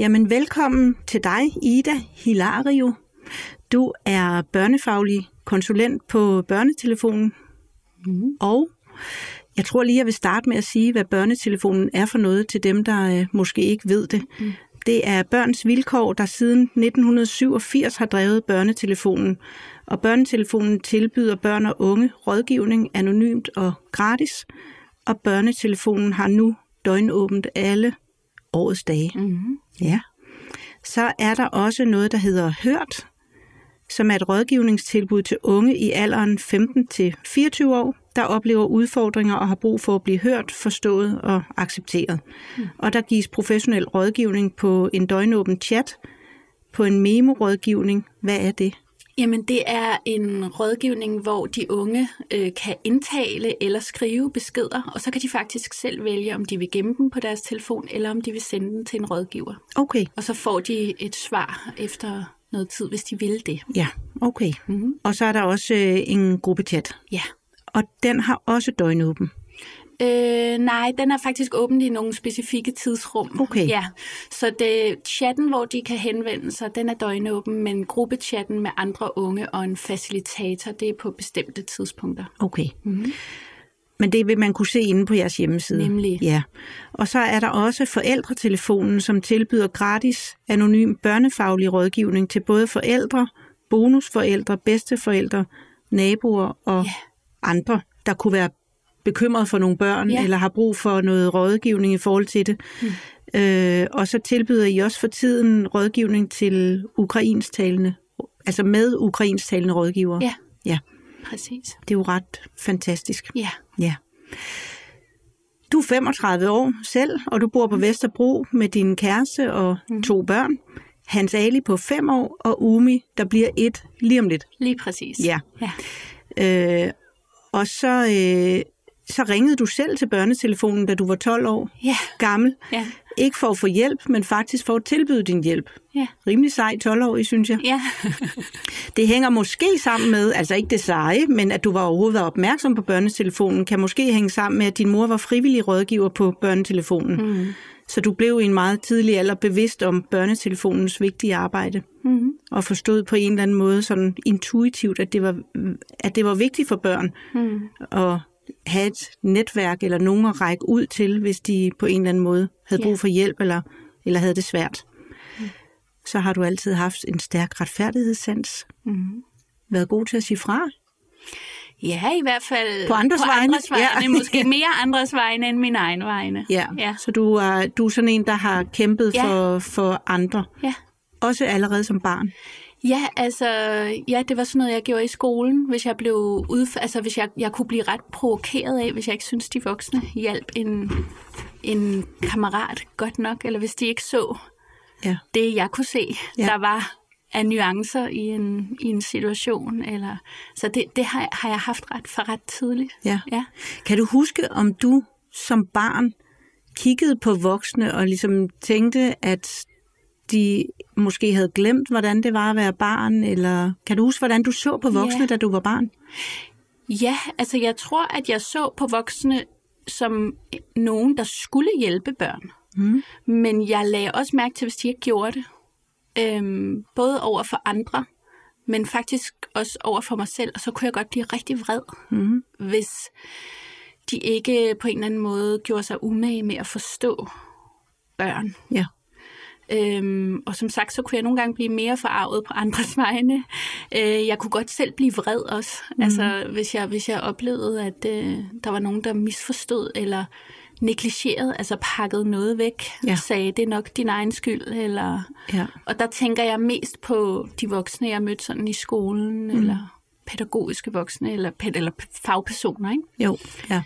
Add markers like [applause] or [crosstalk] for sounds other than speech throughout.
Jamen velkommen til dig, Ida Hilario. Du er børnefaglig konsulent på Børnetelefonen. Mm. Og jeg tror lige, jeg vil starte med at sige, hvad Børnetelefonen er for noget til dem, der øh, måske ikke ved det. Mm. Det er Børns Vilkår, der siden 1987 har drevet Børnetelefonen. Og Børnetelefonen tilbyder børn og unge rådgivning anonymt og gratis. Og Børnetelefonen har nu døgnåbent alle årets dage. Mm-hmm. Ja. Så er der også noget, der hedder Hørt, som er et rådgivningstilbud til unge i alderen 15 til 24 år, der oplever udfordringer og har brug for at blive hørt, forstået og accepteret. Mm. Og der gives professionel rådgivning på en døgnåben chat, på en memo-rådgivning. Hvad er det? Jamen, det er en rådgivning, hvor de unge øh, kan indtale eller skrive beskeder, og så kan de faktisk selv vælge, om de vil gemme dem på deres telefon, eller om de vil sende den til en rådgiver. Okay. Og så får de et svar efter noget tid, hvis de vil det. Ja, okay. Mm-hmm. Og så er der også øh, en gruppechat. Ja. Og den har også døgnåben. Øh, nej, den er faktisk åben i nogle specifikke tidsrum. Okay. Ja. Så det, chatten, hvor de kan henvende sig, den er døgnåben, men gruppechatten med andre unge og en facilitator, det er på bestemte tidspunkter. Okay. Mm-hmm. Men det vil man kunne se inde på jeres hjemmeside. Nemlig. Ja. Og så er der også forældretelefonen, som tilbyder gratis anonym børnefaglig rådgivning til både forældre, bonusforældre, bedsteforældre, naboer og ja. andre, der kunne være bekymret for nogle børn, ja. eller har brug for noget rådgivning i forhold til det. Mm. Øh, og så tilbyder I også for tiden rådgivning til ukrainstalende, altså med ukrainstalende rådgiver. Ja. ja, præcis. Det er jo ret fantastisk. Ja. ja. Du er 35 år selv, og du bor på Vesterbro med din kæreste og mm. to børn. Hans Ali på 5 år, og Umi, der bliver et lige om lidt. Lige præcis. Ja. ja. Øh, og så, øh, så ringede du selv til børnetelefonen, da du var 12 år ja. gammel. Ja. Ikke for at få hjælp, men faktisk for at tilbyde din hjælp. Ja. Rimelig sej 12 år, synes jeg. Ja. [laughs] det hænger måske sammen med, altså ikke det seje, men at du var overhovedet opmærksom på børnetelefonen, kan måske hænge sammen med, at din mor var frivillig rådgiver på børnetelefonen. Mm. Så du blev i en meget tidlig alder bevidst om børnetelefonens vigtige arbejde. Mm. Og forstod på en eller anden måde sådan intuitivt, at det var, at det var vigtigt for børn mm. at have et netværk eller nogen at række ud til, hvis de på en eller anden måde havde brug for hjælp eller, eller havde det svært. Mm. Så har du altid haft en stærk retfærdighedssans. Mm. Været god til at sige fra. Ja, i hvert fald på andres på vegne. Andres vegne. Ja. Måske [laughs] mere andres vegne end min egen vegne. Ja, ja. så du er, du er sådan en, der har kæmpet ja. for, for andre. Ja. Også allerede som barn. Ja, altså, ja, det var sådan noget, jeg gjorde i skolen, hvis jeg blev udf- altså, hvis jeg, jeg kunne blive ret provokeret af, hvis jeg ikke synes de voksne hjalp en, en kammerat godt nok, eller hvis de ikke så ja. det, jeg kunne se, ja. der var af nuancer i en, i en situation. Eller, så det, det har, har jeg haft ret for ret tidligt. Ja. ja. Kan du huske, om du som barn kiggede på voksne og ligesom tænkte, at de måske havde glemt, hvordan det var at være barn, eller kan du huske, hvordan du så på voksne, ja. da du var barn? Ja, altså jeg tror, at jeg så på voksne som nogen, der skulle hjælpe børn. Mm. Men jeg lagde også mærke til, hvis de ikke gjorde det. Øhm, både over for andre, men faktisk også over for mig selv. Og så kunne jeg godt blive rigtig vred, mm. hvis de ikke på en eller anden måde gjorde sig umage med at forstå børn. Ja. Øhm, og som sagt, så kunne jeg nogle gange blive mere forarvet på andres [laughs] vegne. Øh, jeg kunne godt selv blive vred også. Mm. Altså, hvis jeg, hvis jeg oplevede, at øh, der var nogen, der misforstod eller negligerede, altså pakkede noget væk, ja. og sagde, det er nok din egen skyld. Eller, ja. Og der tænker jeg mest på de voksne, jeg mødte sådan i skolen, mm. eller pædagogiske voksne, eller, pæd- eller fagpersoner. Ikke? Jo, ja.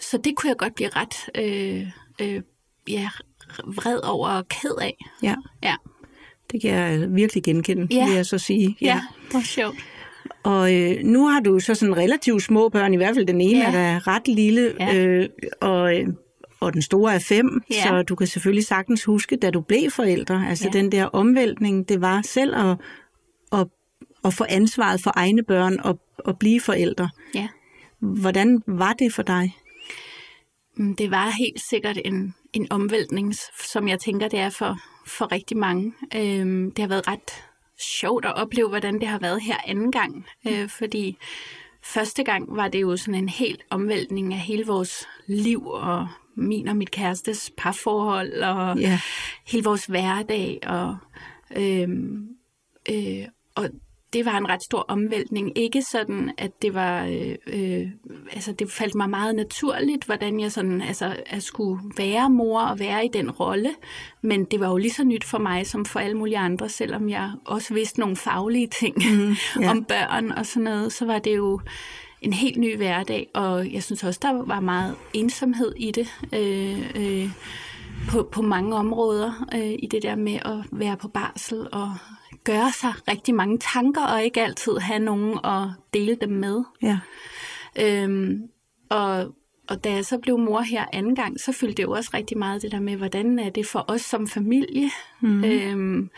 Så det kunne jeg godt blive ret... Øh, øh, ja, vred over og ked af. Ja. Ja, Det kan jeg virkelig genkende, Ja. vil jeg så sige. ja. hvor sjovt. Og øh, nu har du så sådan relativt små børn, i hvert fald den ene Ja. er der ret lille, Ja. øh, og, øh, og den store er fem, Ja. så du kan selvfølgelig sagtens huske, da du blev forældre, altså Ja. den der omvæltning, det var selv at, at, at få ansvaret for egne børn og at blive forældre. Ja. Hvordan var det for dig? Mm, Det var helt sikkert en, en omvæltning, som jeg tænker, det er for, for rigtig mange. Øhm, det har været ret sjovt at opleve, hvordan det har været her anden gang. Øh, fordi første gang var det jo sådan en helt omvæltning af hele vores liv, og min og mit kærestes parforhold, og Ja. hele vores hverdag. Og, øhm, øh, og det var en ret stor omvæltning. Ikke sådan, at det var, øh, øh, altså det faldt mig meget naturligt, hvordan jeg sådan, altså, at skulle være mor og være i den rolle. Men det var jo lige så nyt for mig, som for alle mulige andre, selvom jeg også vidste nogle faglige ting mm, [laughs] ja. om børn og sådan noget, så var det jo en helt ny hverdag, og jeg synes også, der var meget ensomhed i det. Øh, øh, på, på mange områder øh, i det der med at være på barsel og gøre sig rigtig mange tanker og ikke altid have nogen at dele dem med. Ja. Øhm, og, og da jeg så blev mor her anden gang, så fyldte det jo også rigtig meget det der med, hvordan er det for os som familie. Mm. Øhm,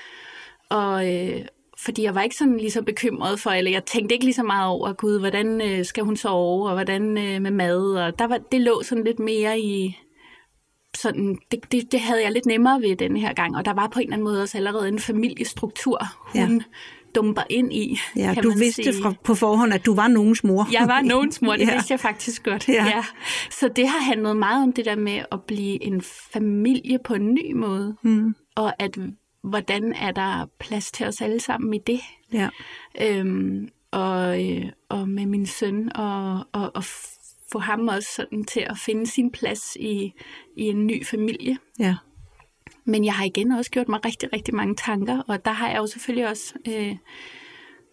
og øh, fordi jeg var ikke sådan lige så bekymret for, eller jeg tænkte ikke lige så meget over, gud, hvordan øh, skal hun sove, og hvordan øh, med mad, og der var, det lå sådan lidt mere i, sådan, det, det, det havde jeg lidt nemmere ved den her gang, og der var på en eller anden måde også allerede en familiestruktur, hun ja. dumper ind i. Ja, kan du man vidste sige. fra, på forhånd, at du var nogens mor. Jeg var nogens mor, det [laughs] Ja. vidste jeg faktisk godt. Ja. Ja. Ja. Så det har handlet meget om det der med at blive en familie på en ny måde, Mm. og at hvordan er der plads til os alle sammen i det. Ja. Øhm, og, øh, og med min søn, og, og, og få ham også sådan til at finde sin plads i, i en ny familie. Ja. Men jeg har igen også gjort mig rigtig, rigtig mange tanker, og der har jeg jo selvfølgelig også øh,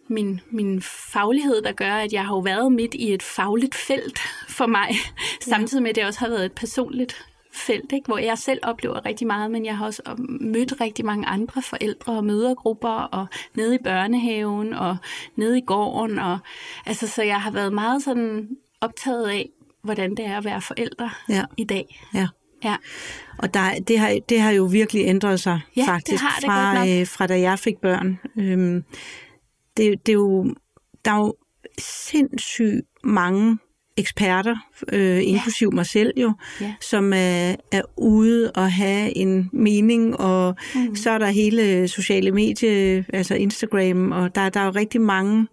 min, min faglighed, der gør, at jeg har jo været midt i et fagligt felt for mig, samtidig med, at det også har været et personligt felt, ikke? hvor jeg selv oplever rigtig meget, men jeg har også mødt rigtig mange andre forældre og mødergrupper, og nede i børnehaven, og nede i gården, og altså, så jeg har været meget sådan optaget af, hvordan det er at være forældre Ja. i dag. Ja. Ja. Og der, det, har, det har jo virkelig ændret sig, Ja, det faktisk, har det fra, øh, fra da jeg fik børn. Øhm, det, det er jo, der er jo sindssygt mange eksperter, øh, inklusiv mig selv jo, Ja. som er, er ude og have en mening, og mm. så er der hele sociale medier, altså Instagram, og der, der er jo rigtig mange,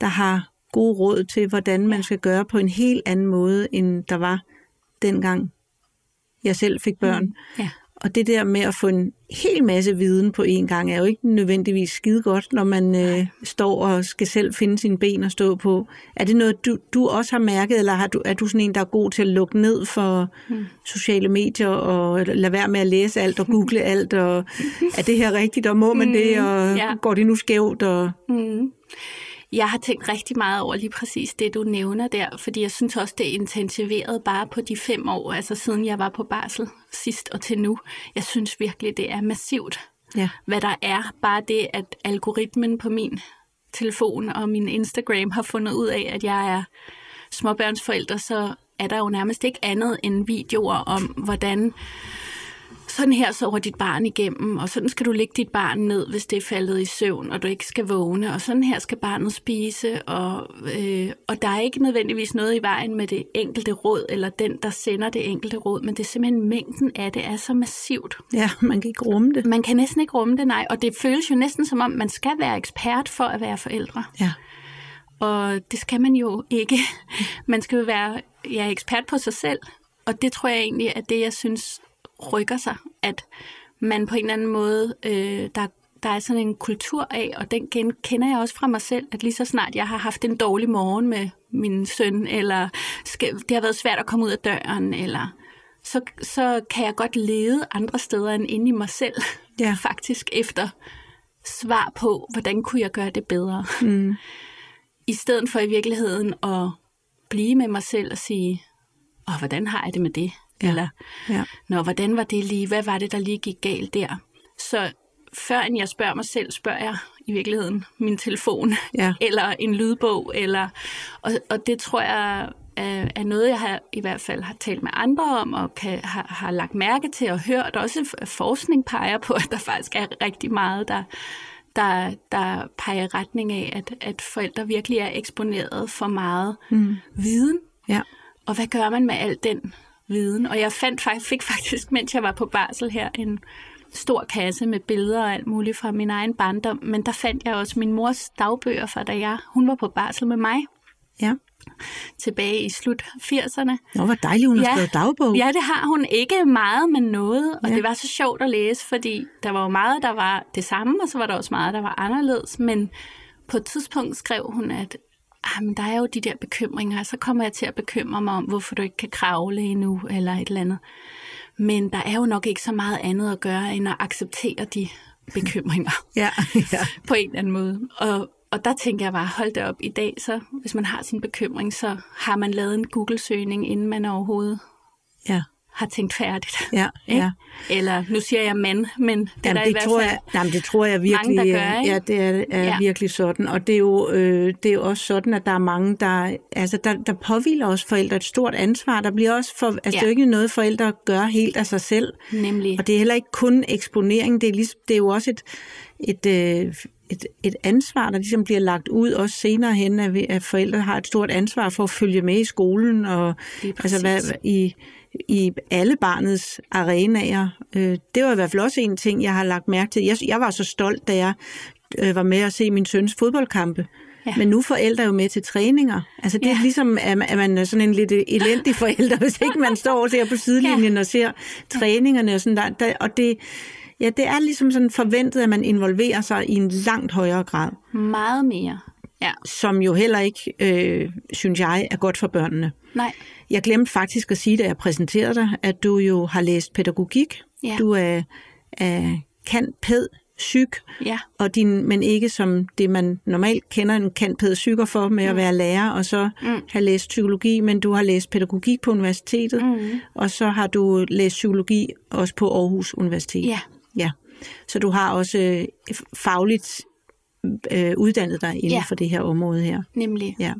der har gode råd til, hvordan man skal gøre på en helt anden måde, end der var dengang jeg selv fik børn. Mm. Ja. Og det der med at få en hel masse viden på én gang, er jo ikke nødvendigvis skide godt, når man øh, står og skal selv finde sine ben at stå på. Er det noget, du, du også har mærket, eller har du, er du sådan en, der er god til at lukke ned for mm. sociale medier, og lade være med at læse alt og google [laughs] alt, og er det her rigtigt, og må man det, og ja. går det nu skævt? Og... Mm. Jeg har tænkt rigtig meget over lige præcis det, du nævner der, fordi jeg synes også, det er intensiveret bare på de fem år, altså siden jeg var på barsel sidst og til nu. Jeg synes virkelig, det er massivt, Ja. hvad der er. Bare det, at algoritmen på min telefon og min Instagram har fundet ud af, at jeg er småbørnsforælder, så er der jo nærmest ikke andet end videoer om, hvordan sådan her sover dit barn igennem, og sådan skal du lægge dit barn ned, hvis det er faldet i søvn, og du ikke skal vågne, og sådan her skal barnet spise, og, øh, og der er ikke nødvendigvis noget i vejen med det enkelte råd, eller den, der sender det enkelte råd, men det er simpelthen mængden af det er så massivt. ja, man kan ikke rumme det. Man kan næsten ikke rumme det, nej, og det føles jo næsten som om, man skal være ekspert for at være forældre. Ja. Og det skal man jo ikke. Man skal jo være ja, ekspert på sig selv. Og det tror jeg egentlig er det, jeg synes rykker sig. At man på en eller anden måde, øh, der, der er sådan en kultur af, og den gen- kender jeg også fra mig selv, at lige så snart jeg har haft en dårlig morgen med min søn, eller skal, det har været svært at komme ud af døren, eller så, så kan jeg godt lede andre steder end inde i mig selv, Ja. [laughs] faktisk efter svar på, hvordan kunne jeg gøre det bedre. Mm. I stedet for i virkeligheden at blive med mig selv og sige, åh, hvordan har jeg det med det? Ja. Eller, Ja. Nå, hvordan var det lige? Hvad var det, der lige gik galt der? Så før end jeg spørger mig selv, spørger jeg i virkeligheden min telefon, Ja. [laughs] eller en lydbog, eller, og, og det tror jeg er, er noget, jeg har, i hvert fald har talt med andre om, og kan, har, har lagt mærke til og hørt. Også forskning peger på, at der faktisk er rigtig meget, der, der, der peger i retning af, at, at forældre virkelig er eksponeret for meget mm. viden. Ja. Og hvad gør man med al den viden? Og jeg fandt, fak- fik faktisk, [laughs] mens jeg var på barsel her, en stor kasse med billeder og alt muligt fra min egen barndom. Men der fandt jeg også min mors dagbøger fra, da jeg, hun var på barsel med mig Ja. tilbage i slut 80'erne. Nå, hvor dejligt, hun har skrevet dagbog. Ja, det har hun ikke meget, men noget. Og Ja. det var så sjovt at læse, fordi der var jo meget, der var det samme, og så var der også meget, der var anderledes. Men på et tidspunkt skrev hun, at men der er jo de der bekymringer, og så kommer jeg til at bekymre mig om, hvorfor du ikke kan kravle endnu, eller et eller andet. Men der er jo nok ikke så meget andet at gøre, end at acceptere de [laughs] bekymringer Ja. ja. [laughs] på en eller anden måde. Og, og der tænker jeg bare, hold det op i dag, så hvis man har sin bekymring, så har man lavet en Google-søgning, inden man overhovedet ja. Har tænkt færdigt. Ja, [laughs] Ikke? ja. Eller nu siger jeg mand, men det er Jamen, der i det, hvert tror fald jeg, jamen, det tror jeg virkelig, mange, der gør, er- ikke? ja, det er, er Ja. virkelig sådan. Og det er, jo, øh, det er også sådan, at der er mange, der, altså, der, der påviler også forældre et stort ansvar. Der bliver også for, altså, Ja. det er jo ikke noget, forældre gør helt af sig selv. nemlig. Og det er heller ikke kun eksponering, det er, ligesom, det er jo også et, et, øh, et, et ansvar, der ligesom bliver lagt ud, også senere hen, at, vi, at forældre har et stort ansvar for at følge med i skolen, og altså, hvad, i, i alle barnets arenaer. Øh, det var i hvert fald også en ting, jeg har lagt mærke til. Jeg, jeg var så stolt, da jeg øh, var med at se min søns fodboldkampe. Ja. Men nu er forældre jo med til træninger. Altså det er Ja. ligesom, at man- at man er sådan en lidt elendig [laughs] forælder, hvis ikke man står der på sidelinjen ja. og ser træningerne og sådan der. der og det, ja, det er ligesom sådan forventet, at man involverer sig i en langt højere grad, Meget mere. Ja, som jo heller ikke, øh, synes jeg, er godt for børnene. nej. Jeg glemte faktisk at sige, da jeg præsenterede dig, at du jo har læst pædagogik. Ja. Du er, er kan pæd psyk, Ja, og din, men ikke som det, man normalt kender en kan pæd psyker for med at være lærer, og så mm. have læst psykologi, men du har læst pædagogik på universitetet, mm. og så har du læst psykologi også på Aarhus Universitet. ja, ja. Så du har også øh, fagligt øh, uddannet dig inden Ja. for det her område her. nemlig. Ja.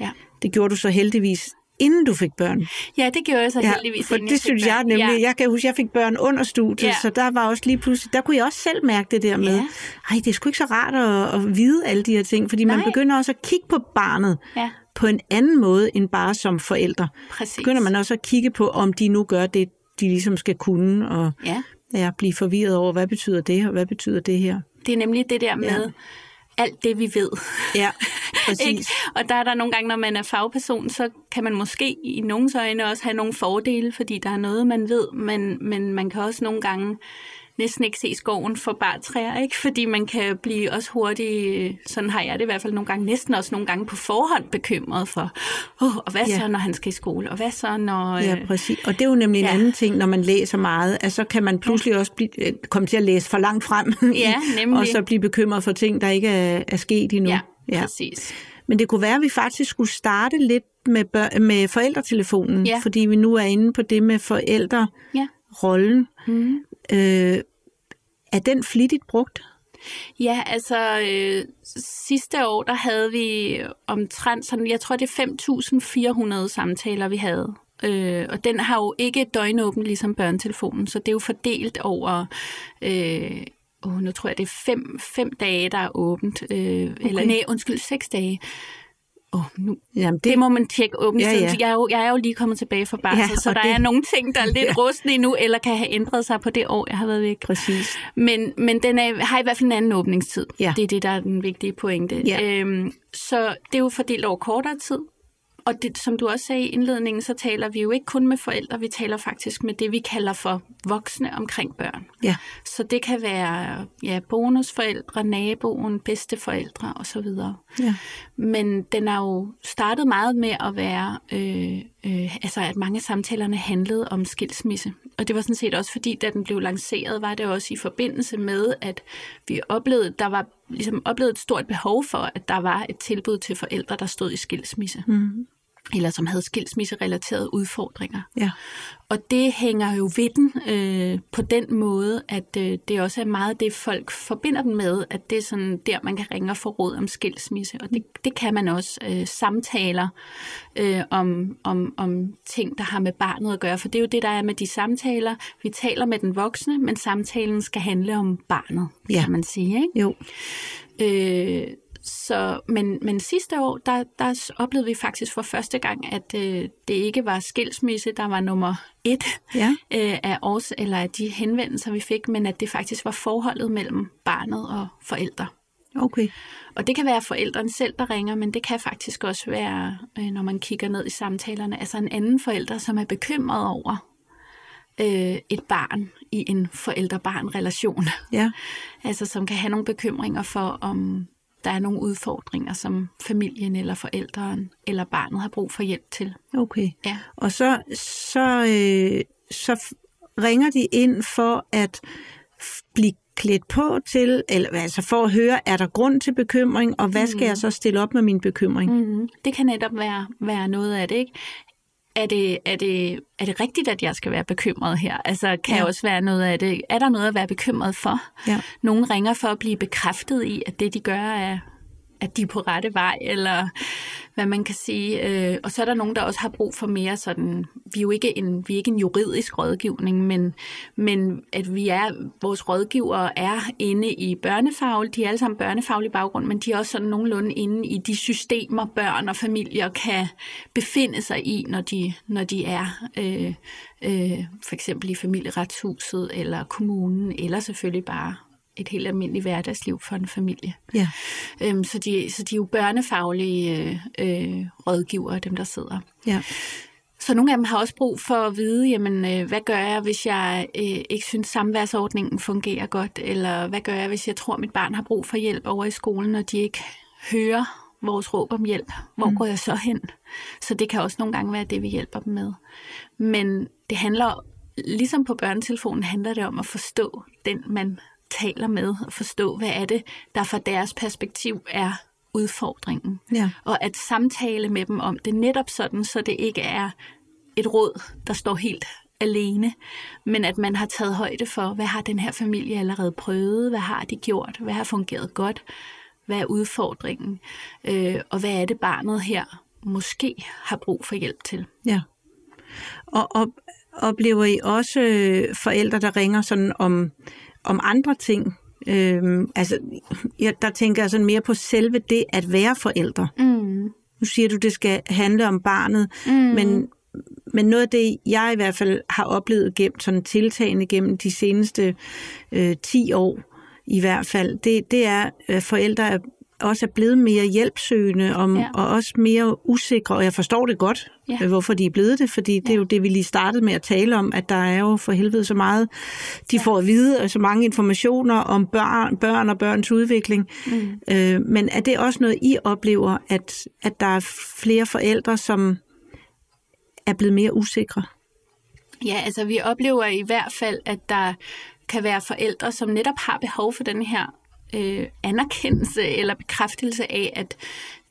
Ja. Det gjorde du så heldigvis, inden du fik børn. ja, det gjorde jeg så heldigvis. for det synes jeg nemlig. Ja. Jeg kan huske, jeg fik børn under studiet, Ja. så der var også lige pludselig, der kunne jeg også selv mærke det der med, Ja. ej, det er sgu ikke så rart at, at vide alle de her ting, fordi man Nej. begynder også at kigge på barnet Ja, på en anden måde, end bare som forældre. præcis. Begynder man også at kigge på, om de nu gør det, de ligesom skal kunne, og Ja, ja, blive forvirret over, hvad betyder det, og hvad betyder det her. det er nemlig det der med Ja. Alt det, vi ved. Ja, [laughs] Ikke? præcis. Og der er der nogle gange, når man er fagperson, så kan man måske i nogens øjne også have nogle fordele, fordi der er noget, man ved, men, men man kan også nogle gange næsten ikke se skoven for bare træer, ikke? fordi man kan blive også hurtigt, sådan har jeg det i hvert fald nogle gange, næsten også nogle gange på forhånd bekymret for, oh, og hvad Ja. så, når han skal i skole, og hvad så, når... Ja, øh, præcis. Og det er jo nemlig en Ja. anden ting, når man læser meget, at så kan man pludselig også blive, øh, komme til at læse for langt frem, [laughs] Ja, nemlig. og så blive bekymret for ting, der ikke er, er sket endnu. ja, ja, præcis. Men det kunne være, at vi faktisk skulle starte lidt med, bør- med forældretelefonen, Ja. fordi vi nu er inde på det med forældrerollen. Ja. Mm. Øh, er den flittigt brugt? Ja, altså øh, sidste år, der havde vi omtrent sådan, jeg tror det er 5.400 samtaler, vi havde. Øh, og den har jo ikke døgnåben ligesom børnetelefonen, så det er jo fordelt over, øh, oh, nu tror jeg det er fem, fem dage, der er åbent. Øh, okay. Eller nej, undskyld, seks dage. Oh, nu, Jamen, det må man tjekke åbningstiden. Ja, Ja. Jeg, er jo, jeg er jo lige kommet tilbage fra barsel, Ja, så der det- er nogle ting, der er lidt [laughs] ja. rustne endnu, eller kan have ændret sig på det år, jeg har været væk. Præcis. Men, men den er, har i hvert fald en anden åbningstid. Ja. Det er det, der er den vigtige pointe. Ja. Øhm, så det er jo fordelt over kortere tid. Og det, som du også sagde i indledningen, så taler vi jo ikke kun med forældre, vi taler faktisk med det, vi kalder for voksne omkring børn. Ja. Så det kan være ja, bonusforældre, naboen, bedsteforældre osv. Ja. Men den er jo startet meget med at være, øh, øh, altså at mange af samtalerne handlede om skilsmisse. Og det var sådan set også fordi, da den blev lanceret, var det også i forbindelse med, at vi oplevede, der var ligesom oplevede et stort behov for, at der var et tilbud til forældre, der stod i skilsmisse. Mm. Eller som havde skilsmisserelaterede udfordringer. Ja. Og det hænger jo ved den øh, på den måde, at øh, det også er meget det, folk forbinder den med, at det er sådan der, man kan ringe og få råd om skilsmisse. Og det, det kan man også. Øh, samtaler øh, om, om, om ting, der har med barnet at gøre. For det er jo det, der er med de samtaler. Vi taler med den voksne, men samtalen skal handle om barnet, Ja. kan man sige. Ikke? Jo. Øh, så, men, men sidste år, der, der oplevede vi faktisk for første gang, at øh, det ikke var skilsmisse, der var nummer et Ja. [laughs] øh, af års, eller af de henvendelser, vi fik, men at det faktisk var forholdet mellem barnet og forældre. Okay. Og det kan være forældrene selv, der ringer, men det kan faktisk også være, øh, når man kigger ned i samtalerne, altså en anden forælder, som er bekymret over øh, et barn i en forældre-barn-relation. Ja. [laughs] Altså som kan have nogle bekymringer for, om der er nogle udfordringer, som familien eller forældren eller barnet har brug for hjælp til. Okay. Ja. Og så, så, øh, så ringer de ind for at blive klædt på til, eller altså for at høre, er der grund til bekymring, og hvad skal jeg så stille op med min bekymring? Mm-hmm. Det kan netop være, være noget af det, ikke? Er det, er, det, er det rigtigt, at jeg skal være bekymret her? Altså, kan Ja. også være noget af det? Er der noget at være bekymret for? Ja. Nogen ringer for at blive bekræftet i, at det, de gør, er, at de er på rette vej, eller hvad man kan sige. Øh, Og så er der nogen, der også har brug for mere sådan, vi er jo ikke en, vi er ikke en juridisk rådgivning, men, men at vi er, vores rådgivere er inde i børnefagl, de er alle sammen børnefaglig baggrund, men de er også sådan nogenlunde inde i de systemer, børn og familier kan befinde sig i, når de, når de er øh, øh, for eksempel i familieretshuset, eller kommunen, eller selvfølgelig bare et helt almindeligt hverdagsliv for en familie. Ja. Øhm, så, de, så de er jo børnefaglige øh, øh, rådgivere, dem der sidder. Ja. Så nogle af dem har også brug for at vide, jamen, øh, hvad gør jeg, hvis jeg øh, ikke synes, samværsordningen fungerer godt? Eller hvad gør jeg, hvis jeg tror, mit barn har brug for hjælp over i skolen, og de ikke hører vores råb om hjælp? Hvor mm. går jeg så hen? Så det kan også nogle gange være det, vi hjælper dem med. Men det handler, ligesom på børnetelefonen, handler det om at forstå den, man taler med, og forstå, hvad er det, der fra deres perspektiv er udfordringen. Ja. Og at samtale med dem om det netop sådan, så det ikke er et råd, der står helt alene, men at man har taget højde for, hvad har den her familie allerede prøvet, hvad har de gjort, hvad har fungeret godt, hvad er udfordringen, øh, og hvad er det barnet her måske har brug for hjælp til. Ja. Og, og oplever I også øh, forældre, der ringer sådan om, om andre ting? Øhm, altså, jeg, der tænker jeg sådan mere på selve det at være forældre. Mm. Nu siger du, det skal handle om barnet, Mm. men, men noget af det, jeg i hvert fald har oplevet gennem sådan tiltagende gennem de seneste øh, 10 år, i hvert fald, det, det er, at forældre er, også er blevet mere hjælpsøgende om, ja. Og også mere usikre, og jeg forstår det godt, ja. Ja. hvorfor de er blevet det, fordi det er Ja. jo det, vi lige startede med at tale om, at der er jo for helvede så meget, de ja. får at vide, og så mange informationer om børn, børn og børns udvikling. Mm. Øh, men er det også noget, I oplever, at, at der er flere forældre, som er blevet mere usikre? Ja, altså vi oplever i hvert fald, at der kan være forældre, som netop har behov for den her øh, anerkendelse eller bekræftelse af, at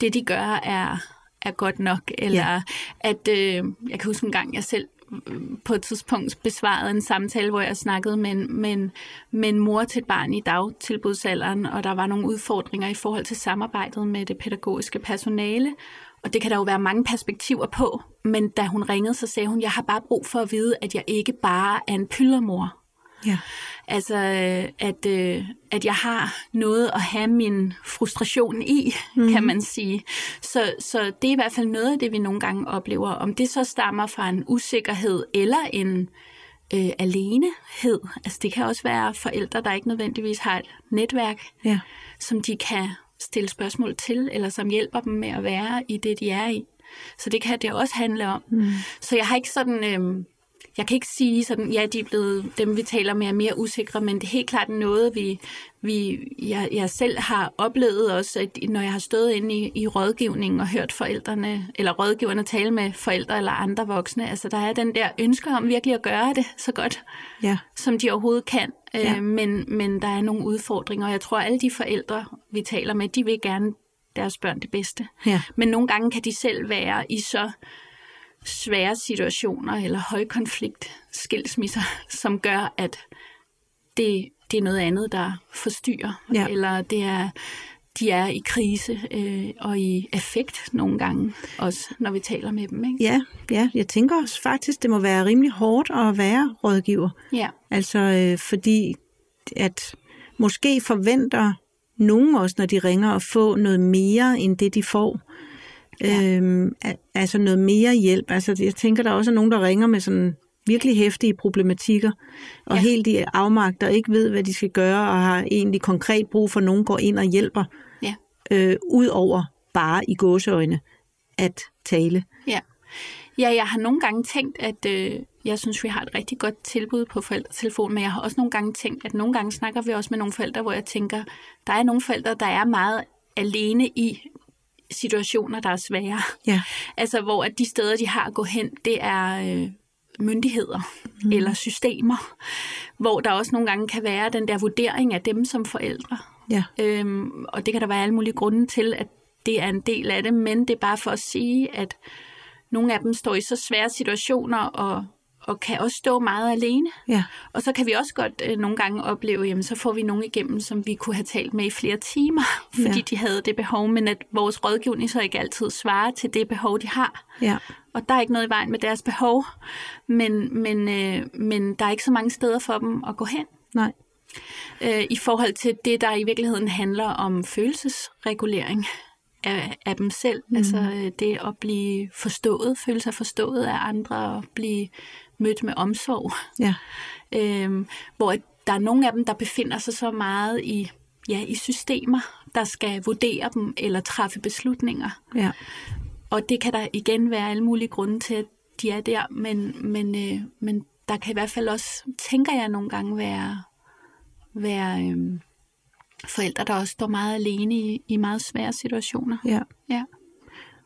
det de gør er, er godt nok. Eller Ja. at, øh, jeg kan huske en gang, jeg selv øh, på et tidspunkt besvarede en samtale, hvor jeg snakkede med en, med, en, med en mor til et barn i dagtilbudsalderen, og der var nogle udfordringer i forhold til samarbejdet med det pædagogiske personale. Og det kan der jo være mange perspektiver på, men da hun ringede, så sagde hun, jeg har bare brug for at vide, at jeg ikke bare er en pyldermor. Ja. Altså, øh, at, øh, at jeg har noget at have min frustration i, mm. kan man sige. Så, så det er i hvert fald noget af det, vi nogle gange oplever. Om det så stammer fra en usikkerhed eller en øh, alenehed. Altså, det kan også være forældre, der ikke nødvendigvis har et netværk, Ja. som de kan stille spørgsmål til, eller som hjælper dem med at være i det, de er i. Så det kan det også handle om. Mm. Så jeg har ikke sådan... Øh, jeg kan ikke sige sådan, ja, de er blevet, dem vi taler med er mere usikre, men det er helt klart noget, vi, vi jeg, jeg selv har oplevet også, at når jeg har stået inde i, i rådgivningen og hørt forældrene, eller rådgiverne tale med forældre eller andre voksne, altså der er den der ønske om virkelig at gøre det så godt, Ja. som de overhovedet kan. Ja. Øh, men, men der er nogle udfordringer, og jeg tror, at alle de forældre, vi taler med, de vil gerne deres børn det bedste. Ja. Men nogle gange kan de selv være i så svære situationer eller højkonflikt skilsmisser, som gør, at det, det er noget andet, der forstyrrer. Ja. Eller det er, de er i krise øh, og i effekt nogle gange, også når vi taler med dem. Ikke? Ja, ja, jeg tænker også faktisk, det må være rimelig hårdt at være rådgiver. Ja. Altså, øh, fordi at måske forventer nogen også, når de ringer, at få noget mere end det, de får. Ja. Øhm, al- altså noget mere hjælp. Altså, jeg tænker, der også er nogen, der ringer med sådan virkelig hæftige problematikker, og ja. helt i afmagt, og ikke ved, hvad de skal gøre, og har egentlig konkret brug for, at nogen går ind og hjælper, Ja. øh, ud over bare i gåseøjne at tale. Ja. ja, jeg har nogle gange tænkt, at øh, jeg synes, vi har et rigtig godt tilbud på forældretelefon, men jeg har også nogle gange tænkt, at nogle gange snakker vi også med nogle forældre, hvor jeg tænker, der er nogle forældre, der er meget alene i situationer, der er svære. Ja. Altså, hvor at de steder, de har at gå hen, det er øh, myndigheder mm. eller systemer, hvor der også nogle gange kan være den der vurdering af dem som forældre. Ja. Øhm, og det kan der være alle mulige grunde til, at det er en del af det, men det er bare for at sige, at nogle af dem står i så svære situationer og, og kan også stå meget alene. Ja. Og så kan vi også godt øh, nogle gange opleve, jamen så får vi nogen igennem, som vi kunne have talt med i flere timer, [laughs] fordi Ja. de havde det behov, men at vores rådgivning så ikke altid svarer til det behov, de har. Ja. Og der er ikke noget i vejen med deres behov, men, men, øh, men der er ikke så mange steder for dem at gå hen. Nej. Øh, I forhold til det, der i virkeligheden handler om følelsesregulering af, af dem selv. Mm. Altså øh, det at blive forstået, føle sig forstået af andre, og blive mødt med omsorg. Ja. [laughs] Øhm, hvor der er nogle af dem, der befinder sig så meget i, ja, i systemer, der skal vurdere dem eller træffe beslutninger. Ja. Og det kan der igen være alle mulige grunde til, at de er der, men, men, øh, men der kan i hvert fald også, tænker jeg nogle gange, være, være øh, forældre, der også står meget alene i, i meget svære situationer. Ja. Ja,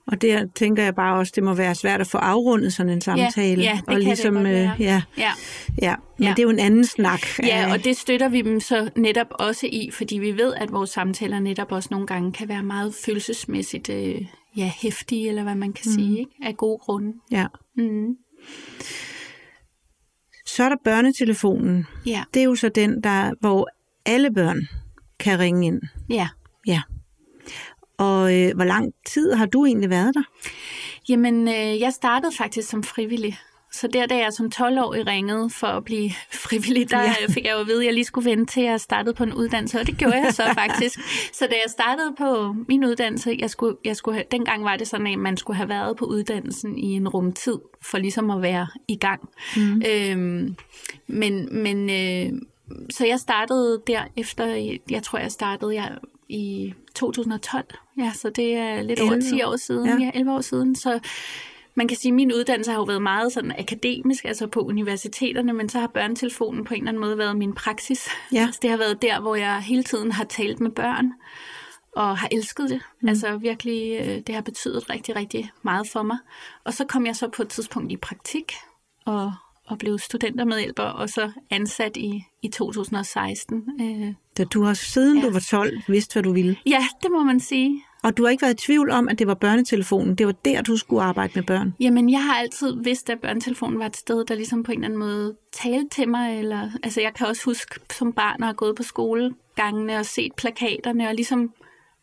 Og der tænker jeg bare også, det må være svært at få afrundet sådan en samtale. ja, det og kan det ligesom, godt øh, være. Ja, ja. ja. Men Ja. det er jo en anden snak. ja Øh, og det støtter vi dem så netop også i, fordi vi ved, at vores samtaler netop også nogle gange kan være meget følelsesmæssigt øh, ja, hæftige, eller hvad man kan mm. sige, ikke? af gode grunde. Ja. Mm. Så er der børnetelefonen. Ja, Det er jo så den, der, hvor alle børn kan ringe ind. ja. Ja. Og øh, hvor lang tid har du egentlig været der? Jamen, øh, jeg startede faktisk som frivillig. Så der, da jeg som 12-årig ringede for at blive [laughs] frivillig, der Ja. fik jeg jo at vide, at jeg lige skulle vente til, at jeg startede på en uddannelse, og det gjorde jeg så [laughs] faktisk. Så da jeg startede på min uddannelse, jeg skulle, jeg skulle have, dengang var det sådan, at man skulle have været på uddannelsen i en rumtid, for ligesom at være i gang. Mm. Øhm, men, men øh, så jeg startede der efter, jeg tror, jeg startede jeg i 2012. Ja, så det er lidt over 11 10 år siden. Ja. Ja. ja, 11 år siden. Så man kan sige, at min uddannelse har jo været meget sådan akademisk, altså på universiteterne, men så har børnetelefonen på en eller anden måde været min praksis. Ja. Altså, det har været der, hvor jeg hele tiden har talt med børn og har elsket det. Mm. Altså virkelig, øh, det har betydet rigtig, rigtig meget for mig. Og så kom jeg så på et tidspunkt i praktik og, og blev studentermedhjælper og så ansat i, i 2016. Øh, Da du har siden Ja. du var 12 vidst, hvad du ville. ja, det må man sige. Og du har ikke været i tvivl om, at det var børnetelefonen. Det var der, du skulle arbejde med børn. Jamen, jeg har altid vidst, at børnetelefonen var et sted, der ligesom på en eller anden måde talte til mig. Eller, altså, jeg kan også huske som barn at have gået på skolegangene og set plakaterne, og ligesom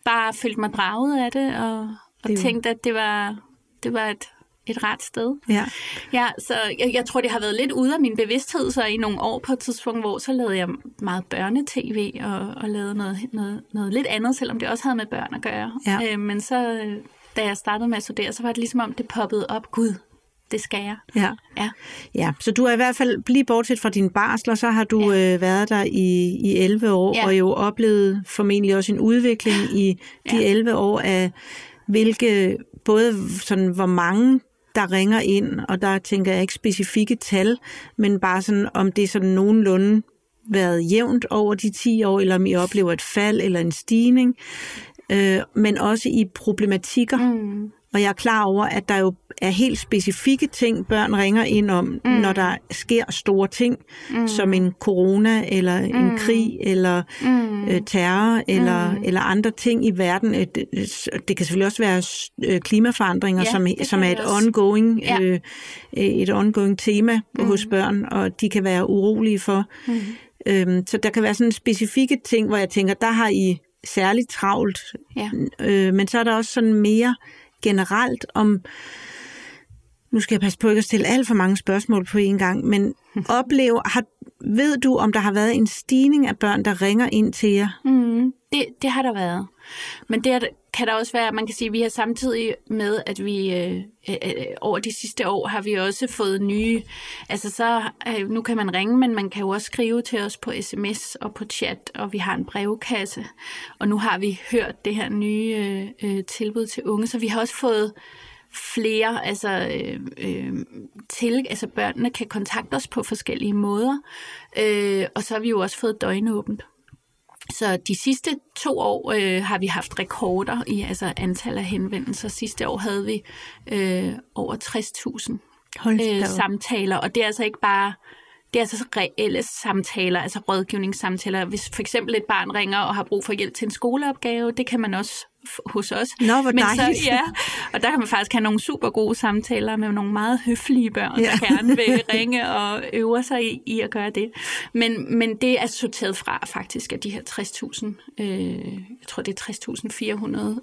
bare følt mig draget af det, og, og Det tænkt, at det var, det var et, et rart sted. Ja. Ja, så jeg, jeg tror, det har været lidt ude af min bevidsthed så i nogle år på et tidspunkt, hvor så lavede jeg meget børnetv og, og lavede noget, noget, noget lidt andet, selvom det også havde med børn at gøre. Ja. Øh, men så, øh, da jeg startede med at studere, så var det ligesom om, det poppede op. Gud, det skal jeg. Ja. Ja, ja, så du er i hvert fald, lige bortset fra dine barsler, så har du ja. øh, været der i, i 11 år, Ja. og jo oplevet formentlig også en udvikling i de Ja. 11 år af, hvilke, både sådan, hvor mange der ringer ind, og der tænker jeg ikke specifikke tal, men bare sådan, om det er sådan nogenlunde været jævnt over de 10 år, eller om I oplever et fald eller en stigning, øh, men også i problematikker. mm. Og jeg er klar over, at der jo er helt specifikke ting, børn ringer ind om, mm. når der sker store ting, mm. som en corona, eller mm. en krig, eller mm. øh, terror, eller, mm. eller andre ting i verden. Det, det kan selvfølgelig også være øh, klimaforandringer, ja, som, som er et ongoing, ja. øh, et ongoing tema mm. hos børn, og de kan være urolige for. Mm. Øhm, så der kan være sådan specifikke ting, hvor jeg tænker, der har I særligt travlt. Ja. Øh, men så er der også sådan mere generelt om, nu skal jeg passe på ikke at stille alt for mange spørgsmål på en gang, men [laughs] oplever, har, ved du, om der har været en stigning af børn, der ringer ind til jer? Mm, det, det har der været. Men det er, kan der også være, man kan sige, at vi har samtidig med, at vi øh, øh, øh, over de sidste år har vi også fået nye, altså så, øh, nu kan man ringe, men man kan jo også skrive til os på sms og på chat, og vi har en brevkasse, og nu har vi hørt det her nye øh, øh tilbud til unge, så vi har også fået flere, altså, øh, øh, til, altså børnene kan kontakte os på forskellige måder, øh, og så har vi jo også fået døgnåbent. Så de sidste to år øh, har vi haft rekorder i altså antal af henvendelser. Sidste år havde vi øh, over 60.000 øh, samtaler, og det er altså ikke bare det er altså reelle samtaler, altså rådgivningssamtaler. Hvis for eksempel et barn ringer og har brug for hjælp til en skoleopgave, det kan man også hos os. Nå, hvor Men så, ja, og der kan man faktisk have nogle super gode samtaler med nogle meget høflige børn, ja. der gerne vil ringe og øve sig i, i at gøre det. Men, men det er sorteret fra faktisk af de her 60.000, øh, jeg tror det er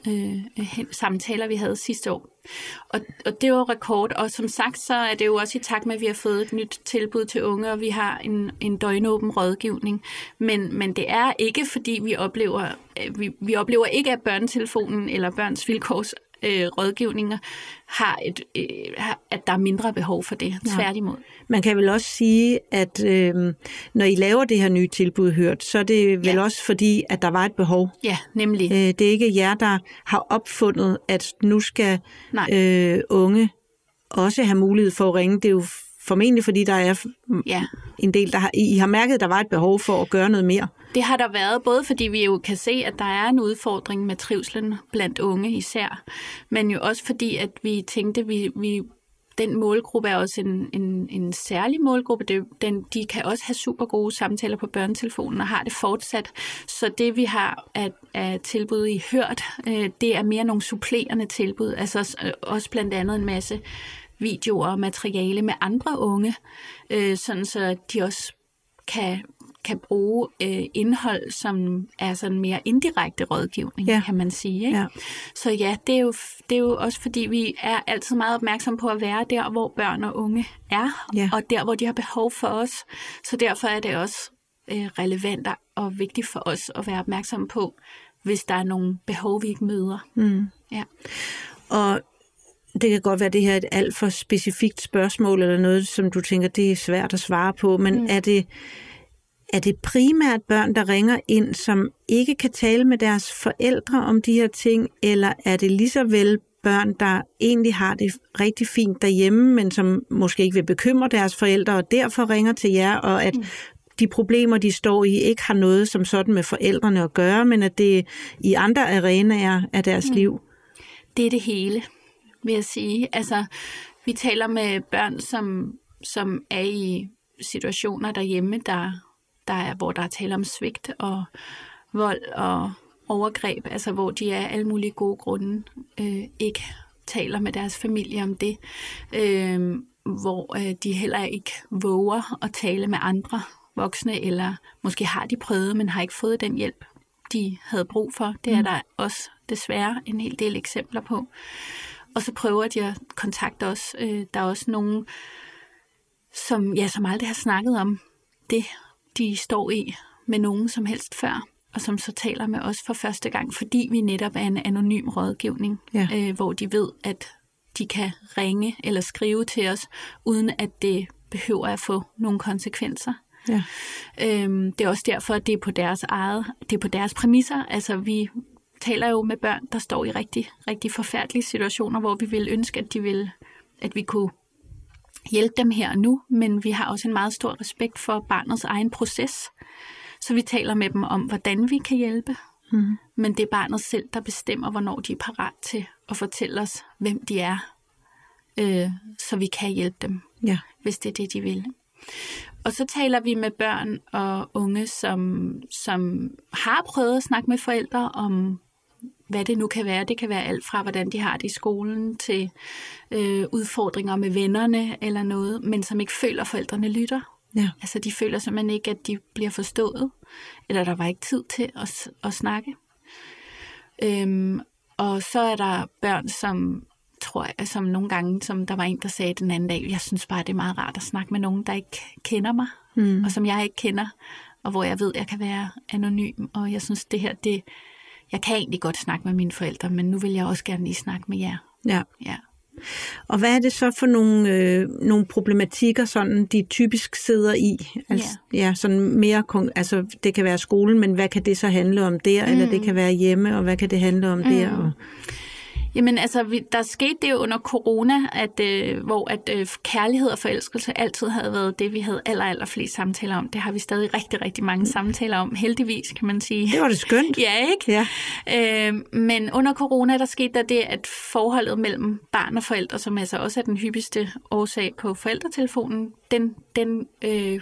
60.400 øh, samtaler, vi havde sidste år. Og, og det var rekord, og som sagt, så er det jo også i takt med, at vi har fået et nyt tilbud til unge, og vi har en, en døgnåben rådgivning. Men, men det er ikke, fordi vi oplever, vi, vi oplever ikke, at børnetelefonen eller børns vilkårs øh, rådgivninger har et, øh, at der er mindre behov for det. Tværtimod. Man kan vel også sige, at øh, når I laver det her nye tilbud hørt, så er det vel ja. også fordi, at der var et behov. Ja, nemlig. Øh, det er ikke jer, der har opfundet, at nu skal øh, unge også have mulighed for at ringe. Det er jo formentlig fordi, der er ja. en del, der har, I har mærket, at der var et behov for at gøre noget mere. Det har der været, både fordi vi jo kan se, at der er en udfordring med trivselen blandt unge især, men jo også fordi, at vi tænkte, at vi, vi den målgruppe er også en, en, en særlig målgruppe. Det, den, de kan også have super gode samtaler på børnetelefonen og har det fortsat. Så det vi har af, af tilbud i Hørt, øh, det er mere nogle supplerende tilbud. Altså øh, også blandt andet en masse videoer og materiale med andre unge, øh, sådan så de også kan kan bruge øh, indhold, som er sådan mere indirekte rådgivning, ja. kan man sige. Ikke? Ja. Så ja, det er, jo, det er jo også fordi, vi er altid meget opmærksom på at være der, hvor børn og unge er, ja. og der, hvor de har behov for os. Så derfor er det også øh, relevant og vigtigt for os at være opmærksom på, hvis der er nogle behov, vi ikke møder. Mm. Ja. Og det kan godt være, at det her er et alt for specifikt spørgsmål, eller noget, som du tænker, det er svært at svare på, men mm. er det er det primært børn, der ringer ind, som ikke kan tale med deres forældre om de her ting, eller er det lige så vel børn, der egentlig har det rigtig fint derhjemme, men som måske ikke vil bekymre deres forældre, og derfor ringer til jer, og at mm. de problemer, de står i, ikke har noget som sådan med forældrene at gøre, men at det i andre arenaer af deres mm. liv? Det er det hele, vil jeg sige. Altså, vi taler med børn, som, som er i situationer derhjemme, der der er, hvor der er tale om svigt og vold og overgreb, altså hvor de af alle mulige gode grunde øh, ikke taler med deres familie om det, øh, hvor øh, de heller ikke våger at tale med andre voksne, eller måske har de prøvet, men har ikke fået den hjælp, de havde brug for. Det er mm. der også desværre en hel del eksempler på. Og så prøver de at kontakte os. Øh, der er også nogen, som, ja, som aldrig har snakket om det, de står i med nogen som helst før, og som så taler med os for første gang, fordi vi netop er en anonym rådgivning, ja. øh, hvor de ved, at de kan ringe eller skrive til os, uden at det behøver at få nogle konsekvenser. Ja. Øhm, det er også derfor, at det er på deres eget, det er på deres præmisser. Altså vi taler jo med børn, der står i rigtig, rigtig forfærdelige situationer, hvor vi vil ønske, at de vil, at vi kunne hjælpe dem her og nu, men vi har også en meget stor respekt for barnets egen proces. Så vi taler med dem om, hvordan vi kan hjælpe. Mm. Men det er barnet selv, der bestemmer, hvornår de er parat til at fortælle os, hvem de er. øh, så vi kan hjælpe dem, Ja. hvis det er det, de vil. Og så taler vi med børn og unge, som, som har prøvet at snakke med forældre om, hvad det nu kan være. Det kan være alt fra, hvordan de har det i skolen, til øh, udfordringer med vennerne eller noget, men som ikke føler, at forældrene lytter. Ja. Altså, de føler simpelthen ikke, at de bliver forstået, eller der var ikke tid til at, at snakke. Øhm, og så er der børn, som tror jeg, som nogle gange, som der var en, der sagde den anden dag, jeg synes bare, det er meget rart at snakke med nogen, der ikke kender mig, Mm. og som jeg ikke kender, og hvor jeg ved, jeg kan være anonym, og jeg synes, det her, det, jeg kan egentlig godt snakke med mine forældre, men nu vil jeg også gerne lige snakke med jer. ja. Ja. Og hvad er det så for nogle, øh, nogle problematikker, sådan, de typisk sidder i? Altså, ja. sådan mere, altså, det kan være skolen, men hvad kan det så handle om der? Mm. Eller det kan være hjemme, og hvad kan det handle om mm. der? Og, Jamen altså, vi, der skete det jo under corona, at, øh, hvor at øh, kærlighed og forelskelse altid havde været det, vi havde aller, aller flest samtaler om. Det har vi stadig rigtig, rigtig mange samtaler om, heldigvis kan man sige. det var det skønt. [laughs] Ja, ikke? Ja. Øh, men under corona, der skete der det, at forholdet mellem barn og forældre, som altså også er den hyppigste årsag på forældretelefonen, den, den øh,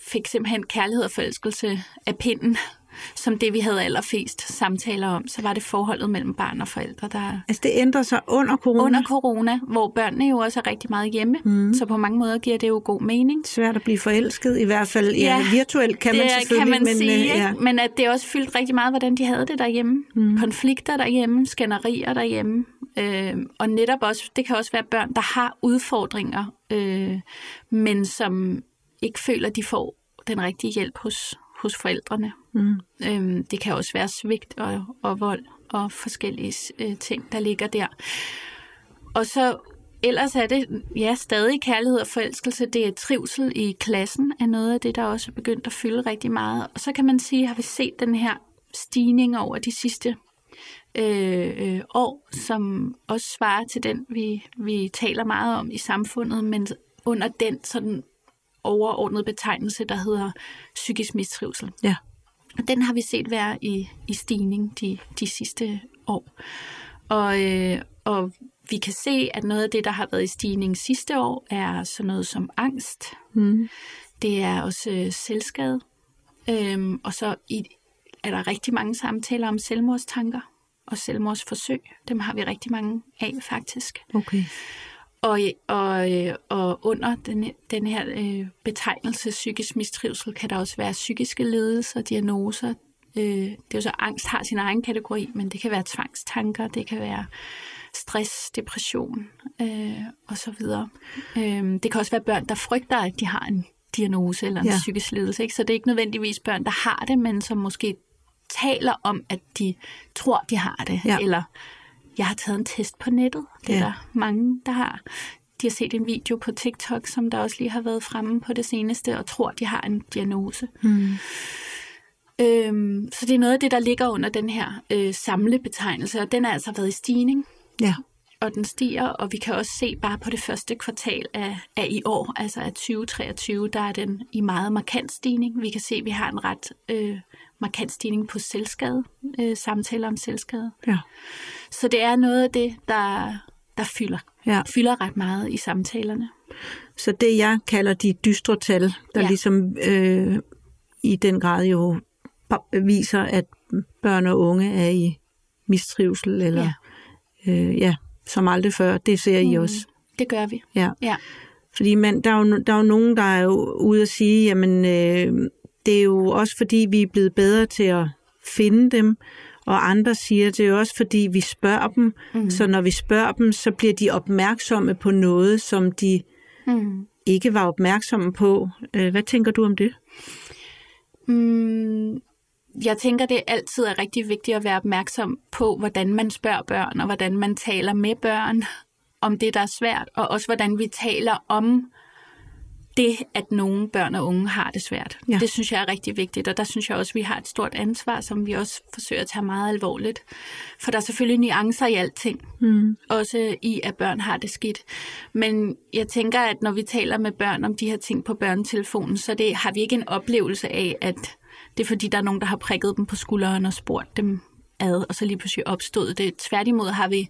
fik simpelthen kærlighed og forelskelse af pinden, som det, vi havde allerflest samtaler om. Så var det forholdet mellem barn og forældre, der Altså, det ændrer sig under corona. under corona, hvor børnene jo også er rigtig meget hjemme. Mm. Så på mange måder giver det jo god mening. Svært at blive forelsket, i hvert fald ja, Ja, virtuelt kan man det selvfølgelig. kan man men, sige, øh, ikke? ja. men at det også fyldt rigtig meget, hvordan de havde det derhjemme. Mm. Konflikter derhjemme, skænderier derhjemme. Øh, og netop også, det kan også være børn, der har udfordringer, øh, men som ikke føler, de får den rigtige hjælp hos, hos forældrene. Mm. Øh, det kan også være svigt og, og vold og forskellige øh, ting, der ligger der. Og så ellers er det ja, stadig kærlighed og forelskelse. Det er trivsel i klassen er noget af det, der også er begyndt at fylde rigtig meget. Og så kan man sige, har vi set den her stigning over de sidste øh, øh, år, som også svarer til den, vi, vi taler meget om i samfundet, men under den sådan overordnede betegnelse, der hedder psykisk mistrivsel. Ja. Den har vi set være i, i stigning de, de sidste år. Og, øh, og vi kan se, at noget af det, der har været i stigning sidste år, er sådan noget som angst. Mm. Det er også øh, selvskade. Øhm, og så i, er der rigtig mange samtaler om selvmordstanker og selvmordsforsøg. Dem har vi rigtig mange af, faktisk. Okay. Og, og, øh, og under den, den her øh, betegnelse psykisk mistrivsel kan der også være psykiske lidelser, diagnoser. Øh, det er jo så, angst har sin egen kategori, men det kan være tvangstanker, det kan være stress, depression øh, og så videre. Øh, det kan også være børn, der frygter, at de har en diagnose eller en ja. psykisk lidelse. Ikke? Så det er ikke nødvendigvis børn, der har det, men som måske taler om, at de tror, de har det. Ja. Eller jeg har taget en test på nettet. Det er Ja. der mange, der har. De har set en video på TikTok, som der også lige har været fremme på det seneste, og tror, de har en diagnose. Mm. Øhm, så det er noget af det, der ligger under den her øh, samlebetegnelse, og den har altså været i stigning, Ja. og den stiger, og vi kan også se bare på det første kvartal af, af i år, altså af 2023, der er den i meget markant stigning. Vi kan se, at vi har en ret øh, markant stigning på selvskade, øh, samtaler om selvskade. Ja. Så det er noget af det, der, der fylder, Ja. fylder ret meget i samtalerne. Så det, jeg kalder de dystre tal, der ja. Ligesom øh, i den grad jo viser, at børn og unge er i mistrivsel, eller ja, øh, ja som aldrig før. Det ser I Mm. også. Det gør vi. Ja. Ja. Fordi man, der, er jo, der er jo nogen, der er jo ude at sige, jamen øh, det er jo også fordi, vi er blevet bedre til at finde dem, og andre siger, det er jo også fordi, vi spørger dem, mm. så når vi spørger dem, så bliver de opmærksomme på noget, som de Mm. ikke var opmærksomme på. Øh, Hvad tænker du om det? Mm, jeg tænker, det altid er rigtig vigtigt at være opmærksom på, hvordan man spørger børn, og hvordan man taler med børn om det, der er svært, og også hvordan vi taler om det, at nogle børn og unge har det svært. Ja. Det synes jeg er rigtig vigtigt, og der synes jeg også, at vi har et stort ansvar, som vi også forsøger at tage meget alvorligt. For der er selvfølgelig nuancer i alting, Mm. også i, at børn har det skidt. Men jeg tænker, at når vi taler med børn om de her ting på børnetelefonen, så det, har vi ikke en oplevelse af, at det er fordi, der er nogen, der har prikket dem på skulderen og spurgt dem ad, og så lige pludselig opstod det. Tværtimod har vi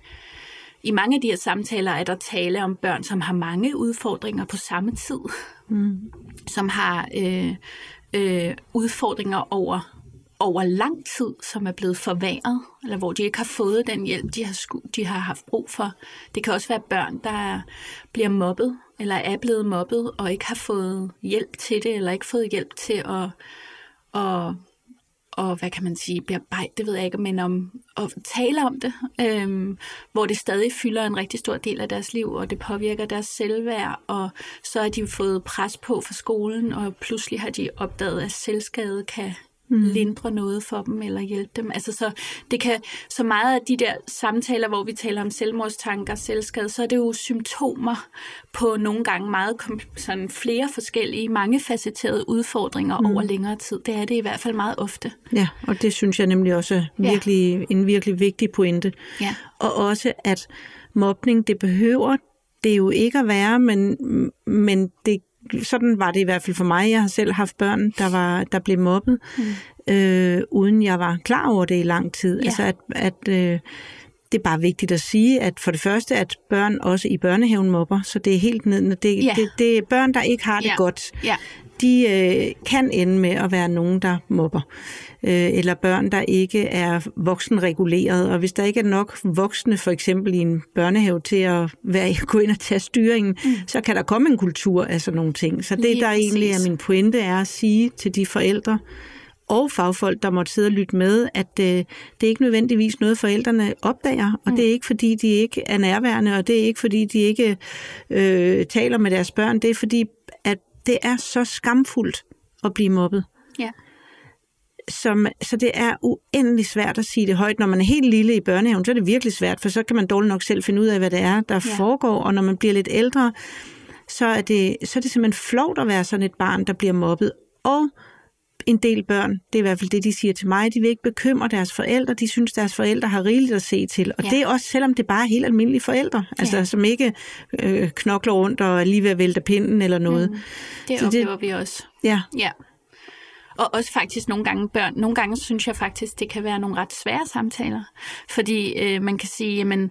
i mange af de her samtaler er der tale om børn, som har mange udfordringer på samme tid. Mm. Som har øh, øh, udfordringer over over lang tid, som er blevet forværret, eller hvor de ikke har fået den hjælp, de har, de har haft brug for. Det kan også være børn, der bliver mobbet, eller er blevet mobbet, og ikke har fået hjælp til det, eller ikke fået hjælp til at, at og hvad kan man sige, bearbejde, det ved jeg ikke, men om at tale om det, øhm, hvor det stadig fylder en rigtig stor del af deres liv, og det påvirker deres selvværd, og så har de fået pres på fra skolen, og pludselig har de opdaget, at selvskade kan mm. lindre noget for dem eller hjælpe dem. Altså så det kan så meget af de der samtaler, hvor vi taler om selvmordstanker, selvskade, så er det jo symptomer på nogle gange meget sådan flere forskellige, mange facetterede udfordringer mm. over længere tid. Det er det i hvert fald meget ofte. Ja, og det synes jeg nemlig også er virkelig, ja. en virkelig vigtig pointe. Ja. Og også at mobning, det behøver det jo ikke at være, men, men det sådan var det i hvert fald for mig. Jeg har selv haft børn, der, var, der blev mobbet, mm. øh, uden jeg var klar over det i lang tid. Ja. Altså at, at øh, det er bare vigtigt at sige, at for det første, at børn også i børnehaven mobber, så det er helt ned. Det, ja. det, det er børn, der ikke har det ja. godt. Ja. De øh, kan ende med at være nogen, der mobber øh, eller børn, der ikke er voksenreguleret. Og hvis der ikke er nok voksne, for eksempel i en børnehave, til at være, [laughs] gå ind og tage styringen, mm. så kan der komme en kultur af sådan nogle ting. Så det, Lige der præcis. egentlig er min pointe, er at sige til de forældre, og fagfolk, der måtte sidde og lytte med, at øh, det er ikke nødvendigvis noget, forældrene opdager, og mm. det er ikke fordi, de ikke er nærværende, og det er ikke fordi, de ikke øh, taler med deres børn, det er fordi, at det er så skamfuldt at blive mobbet. Som, så det er uendelig svært at sige det højt. Når man er helt lille i børnehaven, så er det virkelig svært, for så kan man dårligt nok selv finde ud af, hvad det er, der ja. foregår. Og når man bliver lidt ældre, så er, det, så er det simpelthen flovt at være sådan et barn, der bliver mobbet. Og en del børn, det er i hvert fald det, de siger til mig, de vil ikke bekymre deres forældre, de synes, deres forældre har rigeligt at se til. Og ja. det er også, selvom det bare er helt almindelige forældre, altså ja. som ikke øh, knokler rundt og er lige ved at vælte pinden eller noget. Mm. Det så oplever det, vi også. Ja. ja. Og også faktisk nogle gange børn. Nogle gange synes jeg faktisk, det kan være nogle ret svære samtaler. Fordi øh, man kan sige, jamen,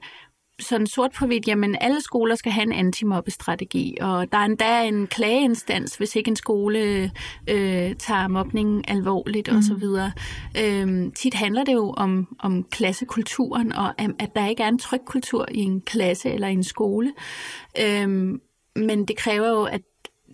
sådan sort på hvidt, jamen alle skoler skal have en antimobbestrategi, og der er endda en klageinstans, hvis ikke en skole øh, tager mobningen alvorligt mm. osv. Øhm, tit handler det jo om, om klassekulturen, og at der ikke er en tryg kultur i en klasse eller i en skole. Øhm, men det kræver jo, at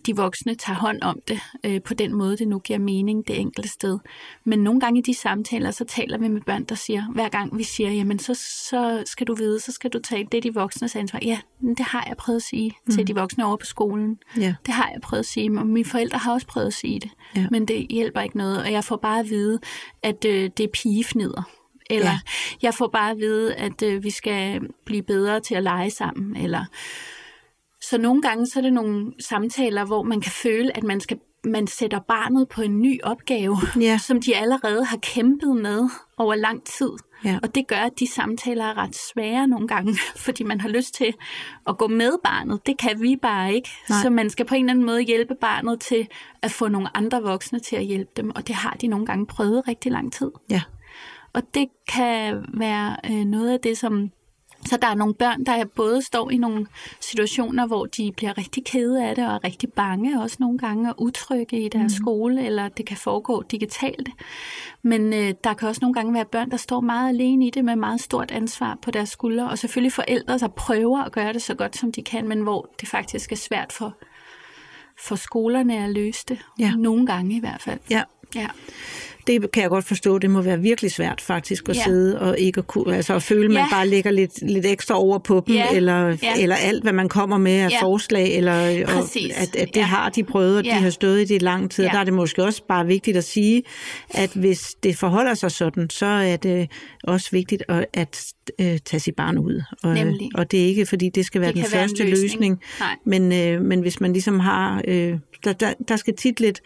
de voksne tager hånd om det øh, på den måde, det nu giver mening det enkelte sted. Men nogle gange i de samtaler, så taler vi med børn, der siger, hver gang vi siger, jamen så, så skal du vide, så skal du tage det er de voksnes ansvar. Ja, det har jeg prøvet at sige mm. til de voksne over på skolen. Ja. Det har jeg prøvet at sige, og mine forældre har også prøvet at sige det. Ja. Men det hjælper ikke noget, og jeg får bare at vide, at øh, det er pigefnider. Eller ja. jeg får bare at vide, at øh, vi skal blive bedre til at lege sammen, eller så nogle gange så er det nogle samtaler, hvor man kan føle, at man skal man sætter barnet på en ny opgave, ja. som de allerede har kæmpet med over lang tid. Ja. Og det gør, at de samtaler er ret svære nogle gange, [laughs] fordi man har lyst til at gå med barnet. Det kan vi bare ikke. Nej. Så man skal på en eller anden måde hjælpe barnet til at få nogle andre voksne til at hjælpe dem. Og det har de nogle gange prøvet rigtig lang tid. Ja. Og det kan være øh, noget af det, som så der er nogle børn, der både står i nogle situationer, hvor de bliver rigtig kede af det, og er rigtig bange også nogle gange, og utrygge i deres mm. skole, eller det kan foregå digitalt. Men øh, der kan også nogle gange være børn, der står meget alene i det, med meget stort ansvar på deres skuldre, og selvfølgelig forældre, der prøver at gøre det så godt, som de kan, men hvor det faktisk er svært for, for skolerne at løse det. Ja. Nogle gange i hvert fald. Ja. ja det kan jeg godt forstå, det må være virkelig svært faktisk at ja. sidde og ikke at, kunne, altså at føle, at ja. man bare lægger lidt, lidt ekstra over på dem, ja. Eller, ja. eller alt, hvad man kommer med af ja. forslag, eller og, at, at det ja. har de prøvet, og ja. de har stået i det i lang tid. Ja. Der er det måske også bare vigtigt at sige, at hvis det forholder sig sådan, så er det også vigtigt at, at uh, tage sit barn ud. Og, Nemlig. og det er ikke, fordi det skal være det den første løsning, løsning men, uh, men hvis man ligesom har... Uh, der, der, der skal tit lidt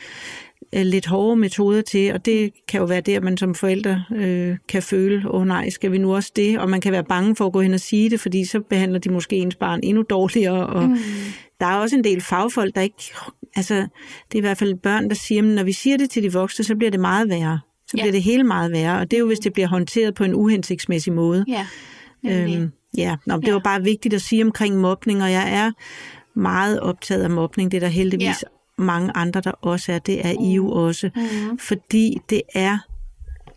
Øh, lidt hårde metoder til, og det kan jo være der, man som forældre øh, kan føle, åh oh, nej, skal vi nu også det? Og man kan være bange for at gå hen og sige det, fordi så behandler de måske ens barn endnu dårligere. Og mm. Der er også en del fagfolk, der ikke... Altså, det er i hvert fald børn, der siger, at når vi siger det til de voksne, så bliver det meget værre. Så ja. bliver det hele meget værre, og det er jo, hvis det bliver håndteret på en uhensigtsmæssig måde. Ja. Nemlig. ja, Nå, det Ja. var bare vigtigt at sige omkring mobning, og jeg er meget optaget af mobning. Det er der heldigvis Ja. Mange andre, der også er. Det er I jo også. Mm. Fordi det er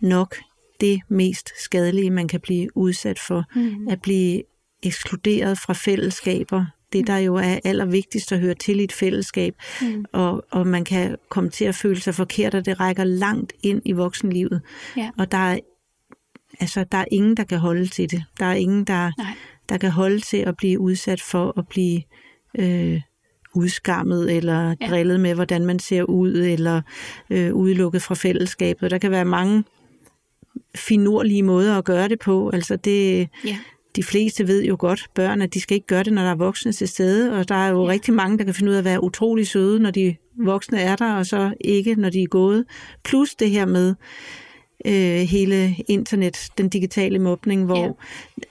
nok det mest skadelige, man kan blive udsat for. Mm. At blive ekskluderet fra fællesskaber. Det, der jo er allervigtigst at høre til i et fællesskab. Mm. Og, og man kan komme til at føle sig forkert, og det rækker langt ind i voksenlivet. Ja. Og der er, altså, der er ingen, der kan holde til det. Der er ingen, der, Nej. der kan holde til at blive udsat for at blive øh, udskammet eller Ja. drillet med, hvordan man ser ud, eller øh, udelukket fra fællesskabet. Der kan være mange finurlige måder at gøre det på. Altså det, Ja. de fleste ved jo godt, børn, at de skal ikke gøre det, når der er voksne til stede, og der er jo ja. rigtig mange, der kan finde ud af at være utrolig søde, når de voksne er der, og så ikke, når de er gået. Plus det her med øh, hele internet, den digitale mobning, hvor Ja.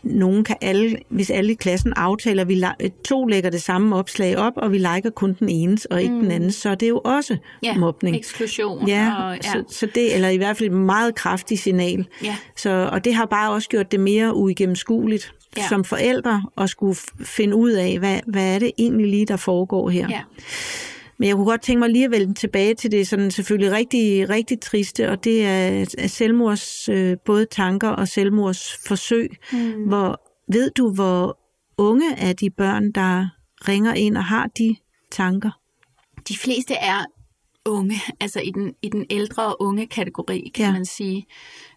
nogen kan alle, hvis alle i klassen aftaler, at vi to lægger det samme opslag op, og vi liker kun den ene, og ikke mm. den anden, så er det jo også Ja. mobning. Eksklusion. Ja, Og, ja. Så, så det, eller i hvert fald et meget kraftigt signal. ja. Så, og det har bare også gjort det mere uigennemskueligt Ja. som forældre at skulle finde ud af, hvad, hvad er det egentlig lige, der foregår her. ja. Men jeg kunne godt tænke mig lige at vende tilbage til det sådan selvfølgelig rigtig, rigtig triste, og det er er selvmords øh, både tanker og selvmordsforsøg. Mm. Hvor, ved du, hvor unge er de børn, der ringer ind og har de tanker? De fleste er unge, [laughs] altså i den, i den ældre og unge kategori, kan. Ja. man sige.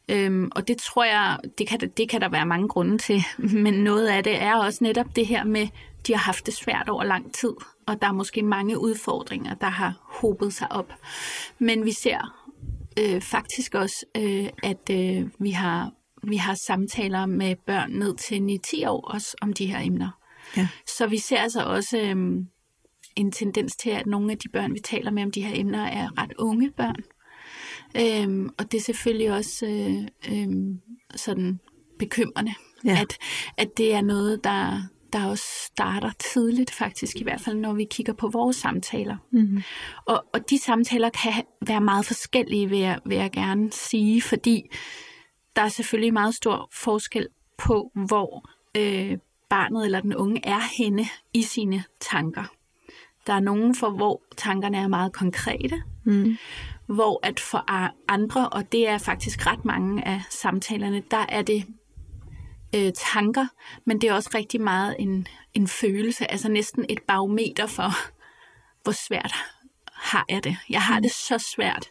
Øhm, og det tror jeg, det kan, det kan der være mange grunde til, [laughs] men noget af det er også netop det her med, de har haft det svært over lang tid, og der er måske mange udfordringer, der har hobet sig op. Men vi ser øh, faktisk også, øh, at øh, vi, har, vi har samtaler med børn ned til 9-10 år også om de her emner. Ja. Så vi ser altså også øhm, en tendens til, at nogle af de børn, vi taler med om de her emner, er ret unge børn. Øhm, og det er selvfølgelig også øh, øhm, sådan bekymrende, Ja. at, at det er noget, der, der også starter tidligt faktisk, i hvert fald når vi kigger på vores samtaler. Mm-hmm. Og, og de samtaler kan være meget forskellige, vil jeg, vil jeg gerne sige, fordi der er selvfølgelig meget stor forskel på, hvor øh, barnet eller den unge er henne i sine tanker. Der er nogen for, hvor tankerne er meget konkrete, Mm. hvor at for andre, og det er faktisk ret mange af samtalerne, der er det øh, tanker, men det er også rigtig meget en, en følelse, altså næsten et barometer for, hvor svært har jeg det. Jeg har det så svært,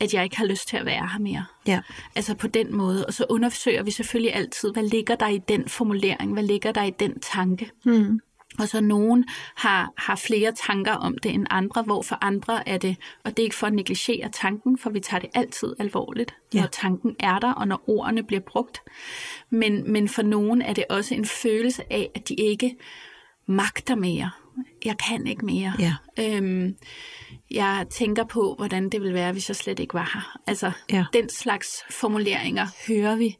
at jeg ikke har lyst til at være her mere. Ja. Altså på den måde. Og så undersøger vi selvfølgelig altid, hvad ligger der i den formulering? Hvad ligger der i den tanke? Mm. Og så nogen har, har flere tanker om det end andre, hvor for andre er det, og det er ikke for at negligere tanken, for vi tager det altid alvorligt, Ja. når tanken er der, og når ordene bliver brugt. Men, men for nogen er det også en følelse af, at de ikke magter mere. Jeg kan ikke mere. Ja. Øhm, jeg tænker på, hvordan det ville være, hvis jeg slet ikke var her. Altså, Ja. den slags formuleringer hører vi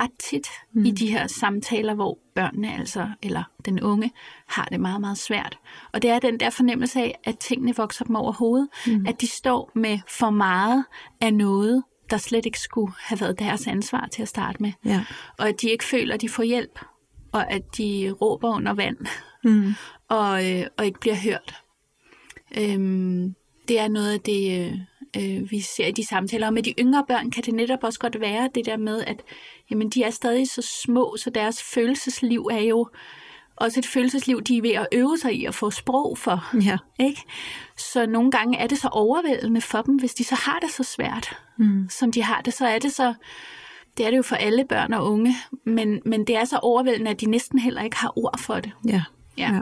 ret tit mm. i de her samtaler, hvor børnene altså, eller den unge, har det meget, meget svært. Og det er den der fornemmelse af, at tingene vokser dem over hovedet. Mm. At de står med for meget af noget, der slet ikke skulle have været deres ansvar til at starte med. Ja. Og at de ikke føler, at de får hjælp. Og at de råber under vand Mm. og, øh, og ikke bliver hørt. Øhm, det er noget af det, øh, vi ser i de samtaler. Og med de yngre børn kan det netop også godt være det der med, at jamen, de er stadig så små, så deres følelsesliv er jo også et følelsesliv, de er ved at øve sig i at få sprog for. Ja. Ikke? Så nogle gange er det så overvældende for dem, hvis de så har det så svært, Mm. som de har det, så er det så, det er det jo for alle børn og unge, men, men det er så overvældende, at de næsten heller ikke har ord for det. Ja. Ja. Ja.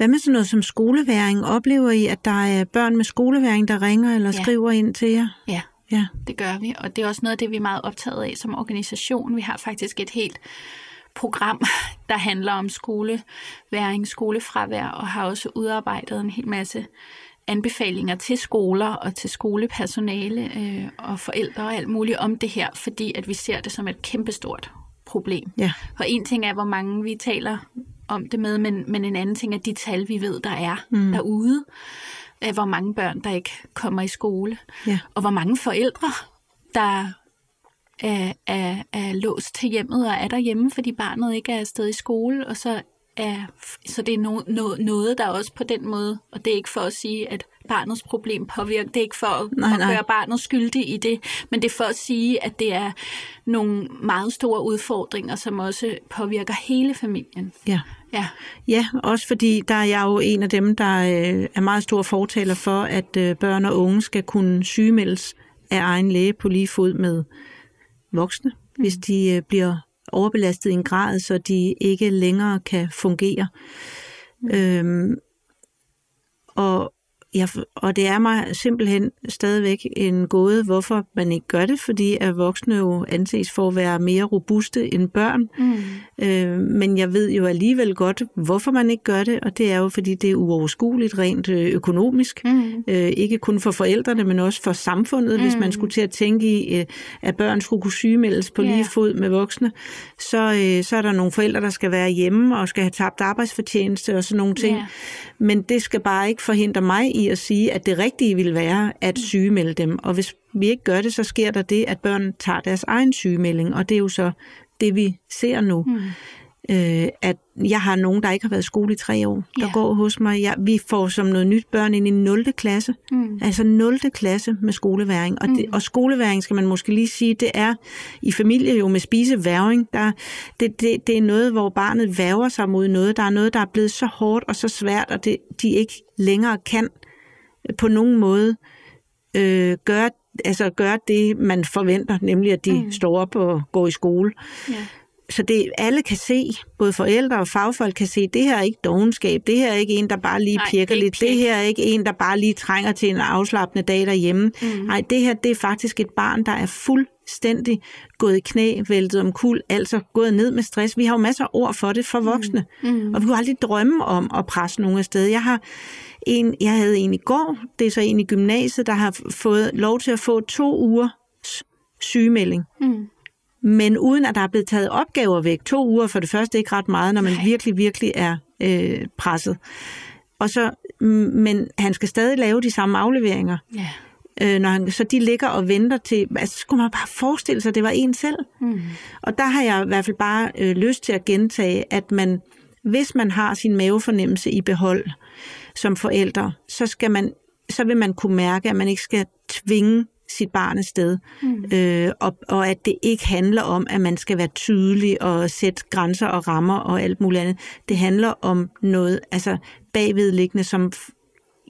Hvad med sådan noget som skoleværing? Oplever I, at der er børn med skoleværing, der ringer eller Ja. skriver ind til jer? Ja, Ja. det gør vi, og det er også noget af det, vi er meget optaget af som organisation. Vi har faktisk et helt program, [laughs] der handler om skoleværing, skolefravær, og har også udarbejdet en hel masse anbefalinger til skoler og til skolepersonale øh, og forældre og alt muligt om det her, fordi at vi ser det som et kæmpestort problem. Ja. Og en ting er, hvor mange vi taler om det med, men, men en anden ting er de tal, vi ved, der er mm. derude. Af hvor mange børn, der ikke kommer i skole. Ja. Og hvor mange forældre, der er, er, er låst til hjemmet og er derhjemme, fordi barnet ikke er afsted i skole, og så er, så det er no, no, noget, der også på den måde, og det er ikke for at sige, at barnets problem påvirker, det er ikke for at, nej, nej. at gøre barnet skyldig i det, men det er for at sige, at det er nogle meget store udfordringer, som også påvirker hele familien. Ja. Ja. ja, også fordi der er jeg jo en af dem, der øh, er meget stor fortaler for, at øh, børn og unge skal kunne sygemeldes af egen læge på lige fod med voksne, mm. hvis de øh, bliver overbelastet i en grad, så de ikke længere kan fungere. Mm. Øhm, og Ja, og det er mig simpelthen stadigvæk en gåde, hvorfor man ikke gør det, fordi at voksne jo anses for at være mere robuste end børn. Mm. Øh, men jeg ved jo alligevel godt, hvorfor man ikke gør det, og det er jo, fordi det er uoverskueligt rent øh, økonomisk. Mm. Øh, ikke kun for forældrene, men også for samfundet, mm. hvis man mm. skulle til at tænke i, øh, at børn skulle kunne sygemeldes på yeah. lige fod med voksne. Så, øh, så er der nogle forældre, der skal være hjemme og skal have tabt arbejdsfortjeneste og sådan nogle ting. Yeah. Men det skal bare ikke forhindre mig i at sige, at det rigtige vil være at mm. sygemelde dem. Og hvis vi ikke gør det, så sker der det, at børn tager deres egen sygemelding, og det er jo så det, vi ser nu. Mm. Øh, at jeg har nogen, der ikke har været i skole i tre år, der ja. går hos mig. Jeg, vi får som noget nyt børn ind i 0. klasse. Mm. Altså 0. klasse med skoleværing. Og, det, mm. og skoleværing, skal man måske lige sige, det er i familie jo med spiseværing. Der, det, det, det er noget, hvor barnet væver sig mod noget. Der er noget, der er blevet så hårdt og så svært, og det, de ikke længere kan på nogen måde øh, gøre, altså gøre det, man forventer, nemlig at de mm. står op og går i skole. Ja. Så det alle kan se, både forældre og fagfolk kan se, det her er ikke dogenskab, det her er ikke en, der bare lige Nej, pirker lidt, det her er ikke en, der bare lige trænger til en afslappende dag derhjemme. Mm. Nej, det her det er faktisk et barn, der er fuldstændig gået i knæ, væltet om kul, altså gået ned med stress. Vi har jo masser af ord for det for voksne, mm. Mm. og vi kunne aldrig drømme om at presse nogen afsted. Jeg har en, jeg havde en i går, det er så en i gymnasiet, der har fået lov til at få to uger sygemelding. Mm. Men uden at der er blevet taget opgaver væk. To uger for det første ikke ret meget, når man Nej. virkelig, virkelig er øh, presset. Og så, men han skal stadig lave de samme afleveringer. Ja. Øh, når han, så de ligger og venter til, altså skulle man bare forestille sig, at det var en selv. Mm. Og der har jeg i hvert fald bare øh, lyst til at gentage, at man, hvis man har sin mavefornemmelse i behold, som forældre, så, skal man, så vil man kunne mærke, at man ikke skal tvinge sit barn et sted, mm. øh, og, og at det ikke handler om, at man skal være tydelig og sætte grænser og rammer og alt muligt andet. Det handler om noget altså bagvedliggende, som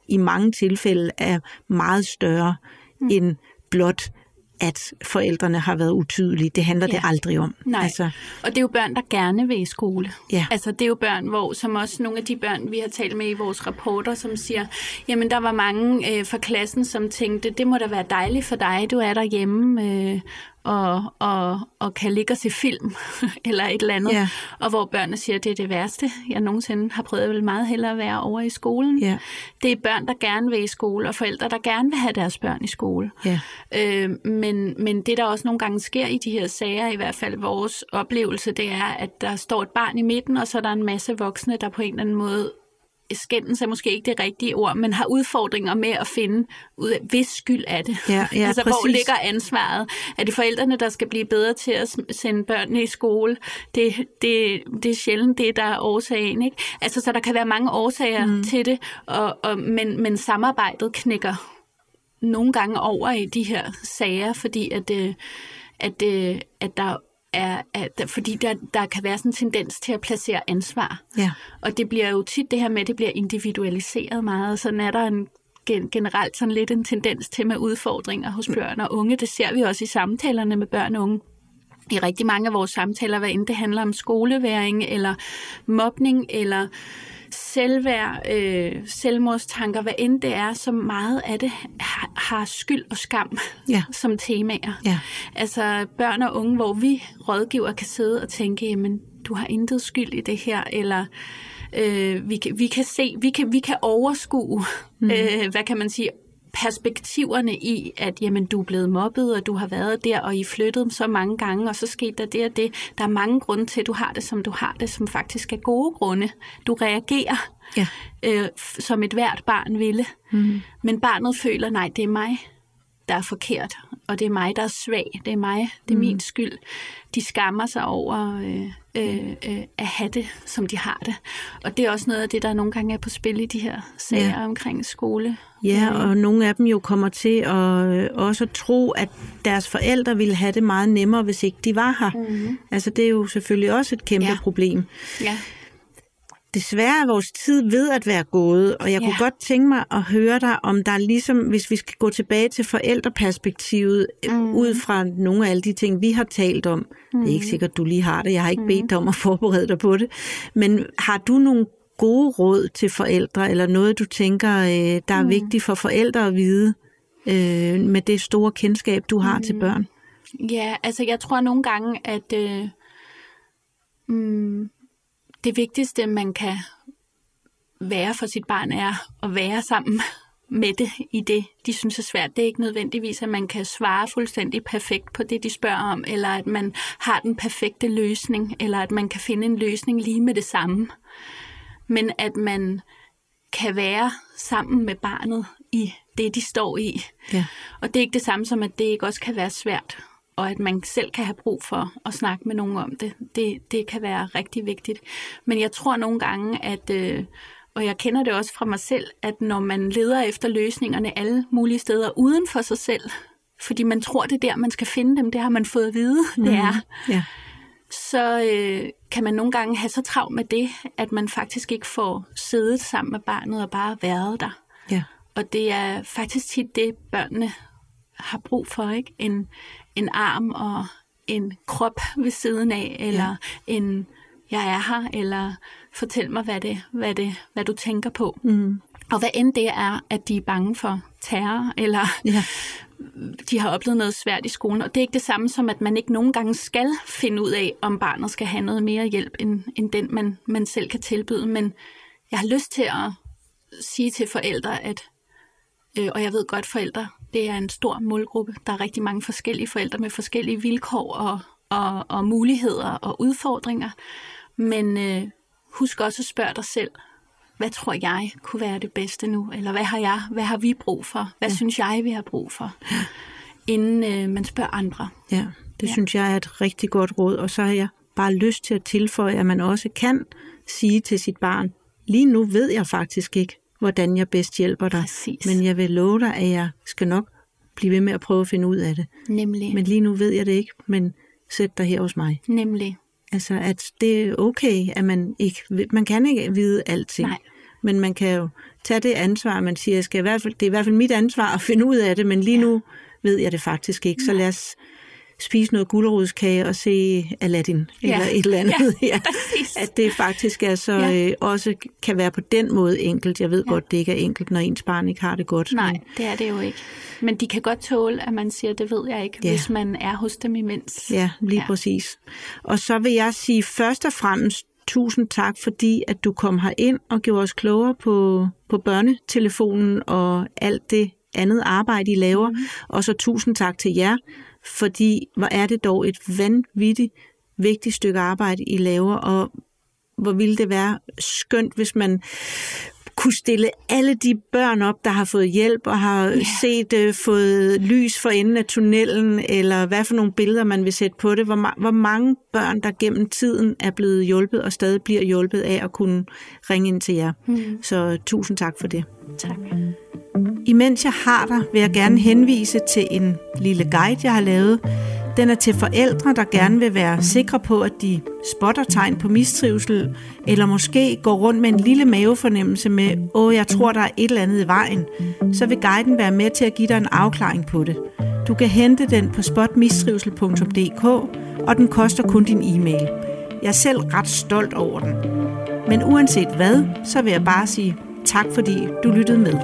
i mange tilfælde er meget større mm. end blot at forældrene har været utydelige. Det handler ja. det aldrig om. Nej, altså. og det er jo børn, der gerne vil i skole. Ja. Altså det er jo børn, hvor som også nogle af de børn, vi har talt med i vores rapporter, som siger, jamen der var mange øh, fra klassen, som tænkte, det må da være dejligt for dig, du er derhjemme, øh, og, og, og kan ligge og se film [laughs] eller et eller andet. Ja. Og hvor børnene siger, at det er det værste, jeg nogensinde har prøvet. Jeg vil meget hellere være over i skolen. Ja. Det er børn, der gerne vil i skole, og forældre, der gerne vil have deres børn i skole. Ja. Øh, men, men det, der også nogle gange sker i de her sager, i hvert fald vores oplevelse, det er, at der står et barn i midten, og så er der en masse voksne, der på en eller anden måde skændes er måske ikke det rigtige ord, men har udfordringer med at finde ud af, hvis skyld er det. Ja, ja, [laughs] altså, præcis. hvor ligger ansvaret? Er det forældrene, der skal blive bedre til at sende børnene i skole? Det, det, det er sjældent det, der er årsagen. Ikke? Altså, så der kan være mange årsager mm. til det, og, og, men, men samarbejdet knækker nogle gange over i de her sager, fordi at, øh, at, at, øh, at der er, at, fordi der, der kan være sådan en tendens til at placere ansvar. Ja. Og det bliver jo tit det her med, at det bliver individualiseret meget. Sådan er der en generelt sådan lidt en tendens til med udfordringer hos børn og unge. Det ser vi også i samtalerne med børn og unge. I rigtig mange af vores samtaler, hvad enten det handler om skoleværing, eller mobning, eller selvværd, øh, selvmordstanker, hvad end det er, så meget af det har, har skyld og skam ja. som temaer. Ja. Altså børn og unge, hvor vi rådgiver kan sidde og tænke, jamen du har intet skyld i det her, eller øh, vi, kan, vi kan se, vi kan, vi kan overskue, mm. øh, hvad kan man sige, perspektiverne i, at jamen, du er blevet mobbet, og du har været der, og I flyttet så mange gange, og så skete der det og det. Der er mange grunde til, at du har det, som du har det, som faktisk er gode grunde. Du reagerer, ja. øh, som et hvert barn ville. Mm. Men barnet føler, nej, det er mig, der er forkert, og det er mig, der er svag, det er mig, det er mm. min skyld. De skammer sig over øh, øh, øh, at have det, som de har det. Og det er også noget af det, der nogle gange er på spil i de her sager ja. omkring skole. Ja, og nogle af dem jo kommer til at øh, også tro, at deres forældre ville have det meget nemmere, hvis ikke de var her. Mm. Altså det er jo selvfølgelig også et kæmpe ja. problem. Ja. Desværre er vores tid ved at være gået, og jeg ja. kunne godt tænke mig at høre dig, om der er ligesom, hvis vi skal gå tilbage til forældreperspektivet, mm. ud fra nogle af alle de ting, vi har talt om. Mm. Det er ikke mm. sikkert, du lige har det, jeg har ikke mm. bedt dig om at forberede dig på det. Men har du nogle gode råd til forældre, eller noget, du tænker, øh, der er mm. vigtigt for forældre at vide, øh, med det store kendskab, du har mm. til børn? Ja, altså jeg tror nogle gange, at... Øh, mm, det vigtigste, man kan være for sit barn, er at være sammen med det i det, de synes er svært. Det er ikke nødvendigvis, at man kan svare fuldstændig perfekt på det, de spørger om, eller at man har den perfekte løsning, eller at man kan finde en løsning lige med det samme. Men at man kan være sammen med barnet i det, de står i. Ja. Og det er ikke det samme som, at det ikke også kan være svært og at man selv kan have brug for at snakke med nogen om det. Det, det kan være rigtig vigtigt. Men jeg tror nogle gange, at, øh, og jeg kender det også fra mig selv, at når man leder efter løsningerne alle mulige steder uden for sig selv, fordi man tror, det er der, man skal finde dem, det har man fået at vide, mm. [laughs] det er, ja. så øh, kan man nogle gange have så travlt med det, at man faktisk ikke får siddet sammen med barnet og bare været der. Ja. Og det er faktisk tit det, børnene har brug for, ikke? En, en arm og en krop ved siden af, eller ja. en jeg er her, eller fortæl mig, hvad, det, hvad, det, hvad du tænker på. Mm. Og hvad end det er, at de er bange for terror, eller ja. [laughs] de har oplevet noget svært i skolen. Og det er ikke det samme som, at man ikke nogen gange skal finde ud af, om barnet skal have noget mere hjælp, end, end den, man, man selv kan tilbyde. Men jeg har lyst til at sige til forældre, at, øh, og jeg ved godt, forældre det er en stor målgruppe. Der er rigtig mange forskellige forældre med forskellige vilkår og, og, og muligheder og udfordringer. Men øh, husk også at spørge dig selv, hvad tror jeg kunne være det bedste nu? Eller hvad har jeg, hvad har vi brug for? Hvad ja. synes jeg, vi har brug for? Inden øh, man spørger andre. Ja, det ja. synes jeg er et rigtig godt råd. Og så har jeg bare lyst til at tilføje, at man også kan sige til sit barn, lige nu ved jeg faktisk ikke, hvordan jeg bedst hjælper dig. Præcis. Men jeg vil love dig, at jeg skal nok blive ved med at prøve at finde ud af det. Nemlig. Men lige nu ved jeg det ikke, men sæt dig her hos mig. Nemlig. Altså, at det er okay, at man ikke... Man kan ikke vide alting. Nej. Men man kan jo tage det ansvar, man siger, jeg skal i hvert fald, det er i hvert fald mit ansvar at finde ud af det, men lige ja. nu ved jeg det faktisk ikke. Så lad os spise noget gulerodskage og se Aladdin ja. eller et eller andet. [laughs] Ja, ja. At det faktisk er så ja. øh, også kan være på den måde enkelt. Jeg ved ja. godt, det ikke er enkelt, når ens barn ikke har det godt. Nej, men... det er det jo ikke. Men de kan godt tåle, at man siger, det ved jeg ikke, ja. hvis man er hos dem imens. Ja, lige ja. præcis. Og så vil jeg sige først og fremmest tusind tak, fordi at du kom her ind og gjorde os klogere på, på børnetelefonen og alt det andet arbejde, I laver. Mm. Og så tusind tak til jer, fordi hvor er det dog et vanvittigt vigtigt stykke arbejde, I laver, og hvor ville det være skønt, hvis man kunne stille alle de børn op, der har fået hjælp og har yeah. set uh, fået lys for enden af tunnelen, eller hvad for nogle billeder man vil sætte på det. Hvor, ma- hvor mange børn, der gennem tiden er blevet hjulpet og stadig bliver hjulpet af at kunne ringe ind til jer. Mm. Så tusind tak for det. Tak. Imens jeg har dig, vil jeg gerne henvise til en lille guide, jeg har lavet. Den er til forældre, der gerne vil være sikre på, at de spotter tegn på mistrivsel, eller måske går rundt med en lille mavefornemmelse med, åh, jeg tror, der er et eller andet i vejen. Så vil guiden være med til at give dig en afklaring på det. Du kan hente den på spotmistrivsel.dk, og den koster kun din e-mail. Jeg er selv ret stolt over den. Men uanset hvad, så vil jeg bare sige tak, fordi du lyttede med.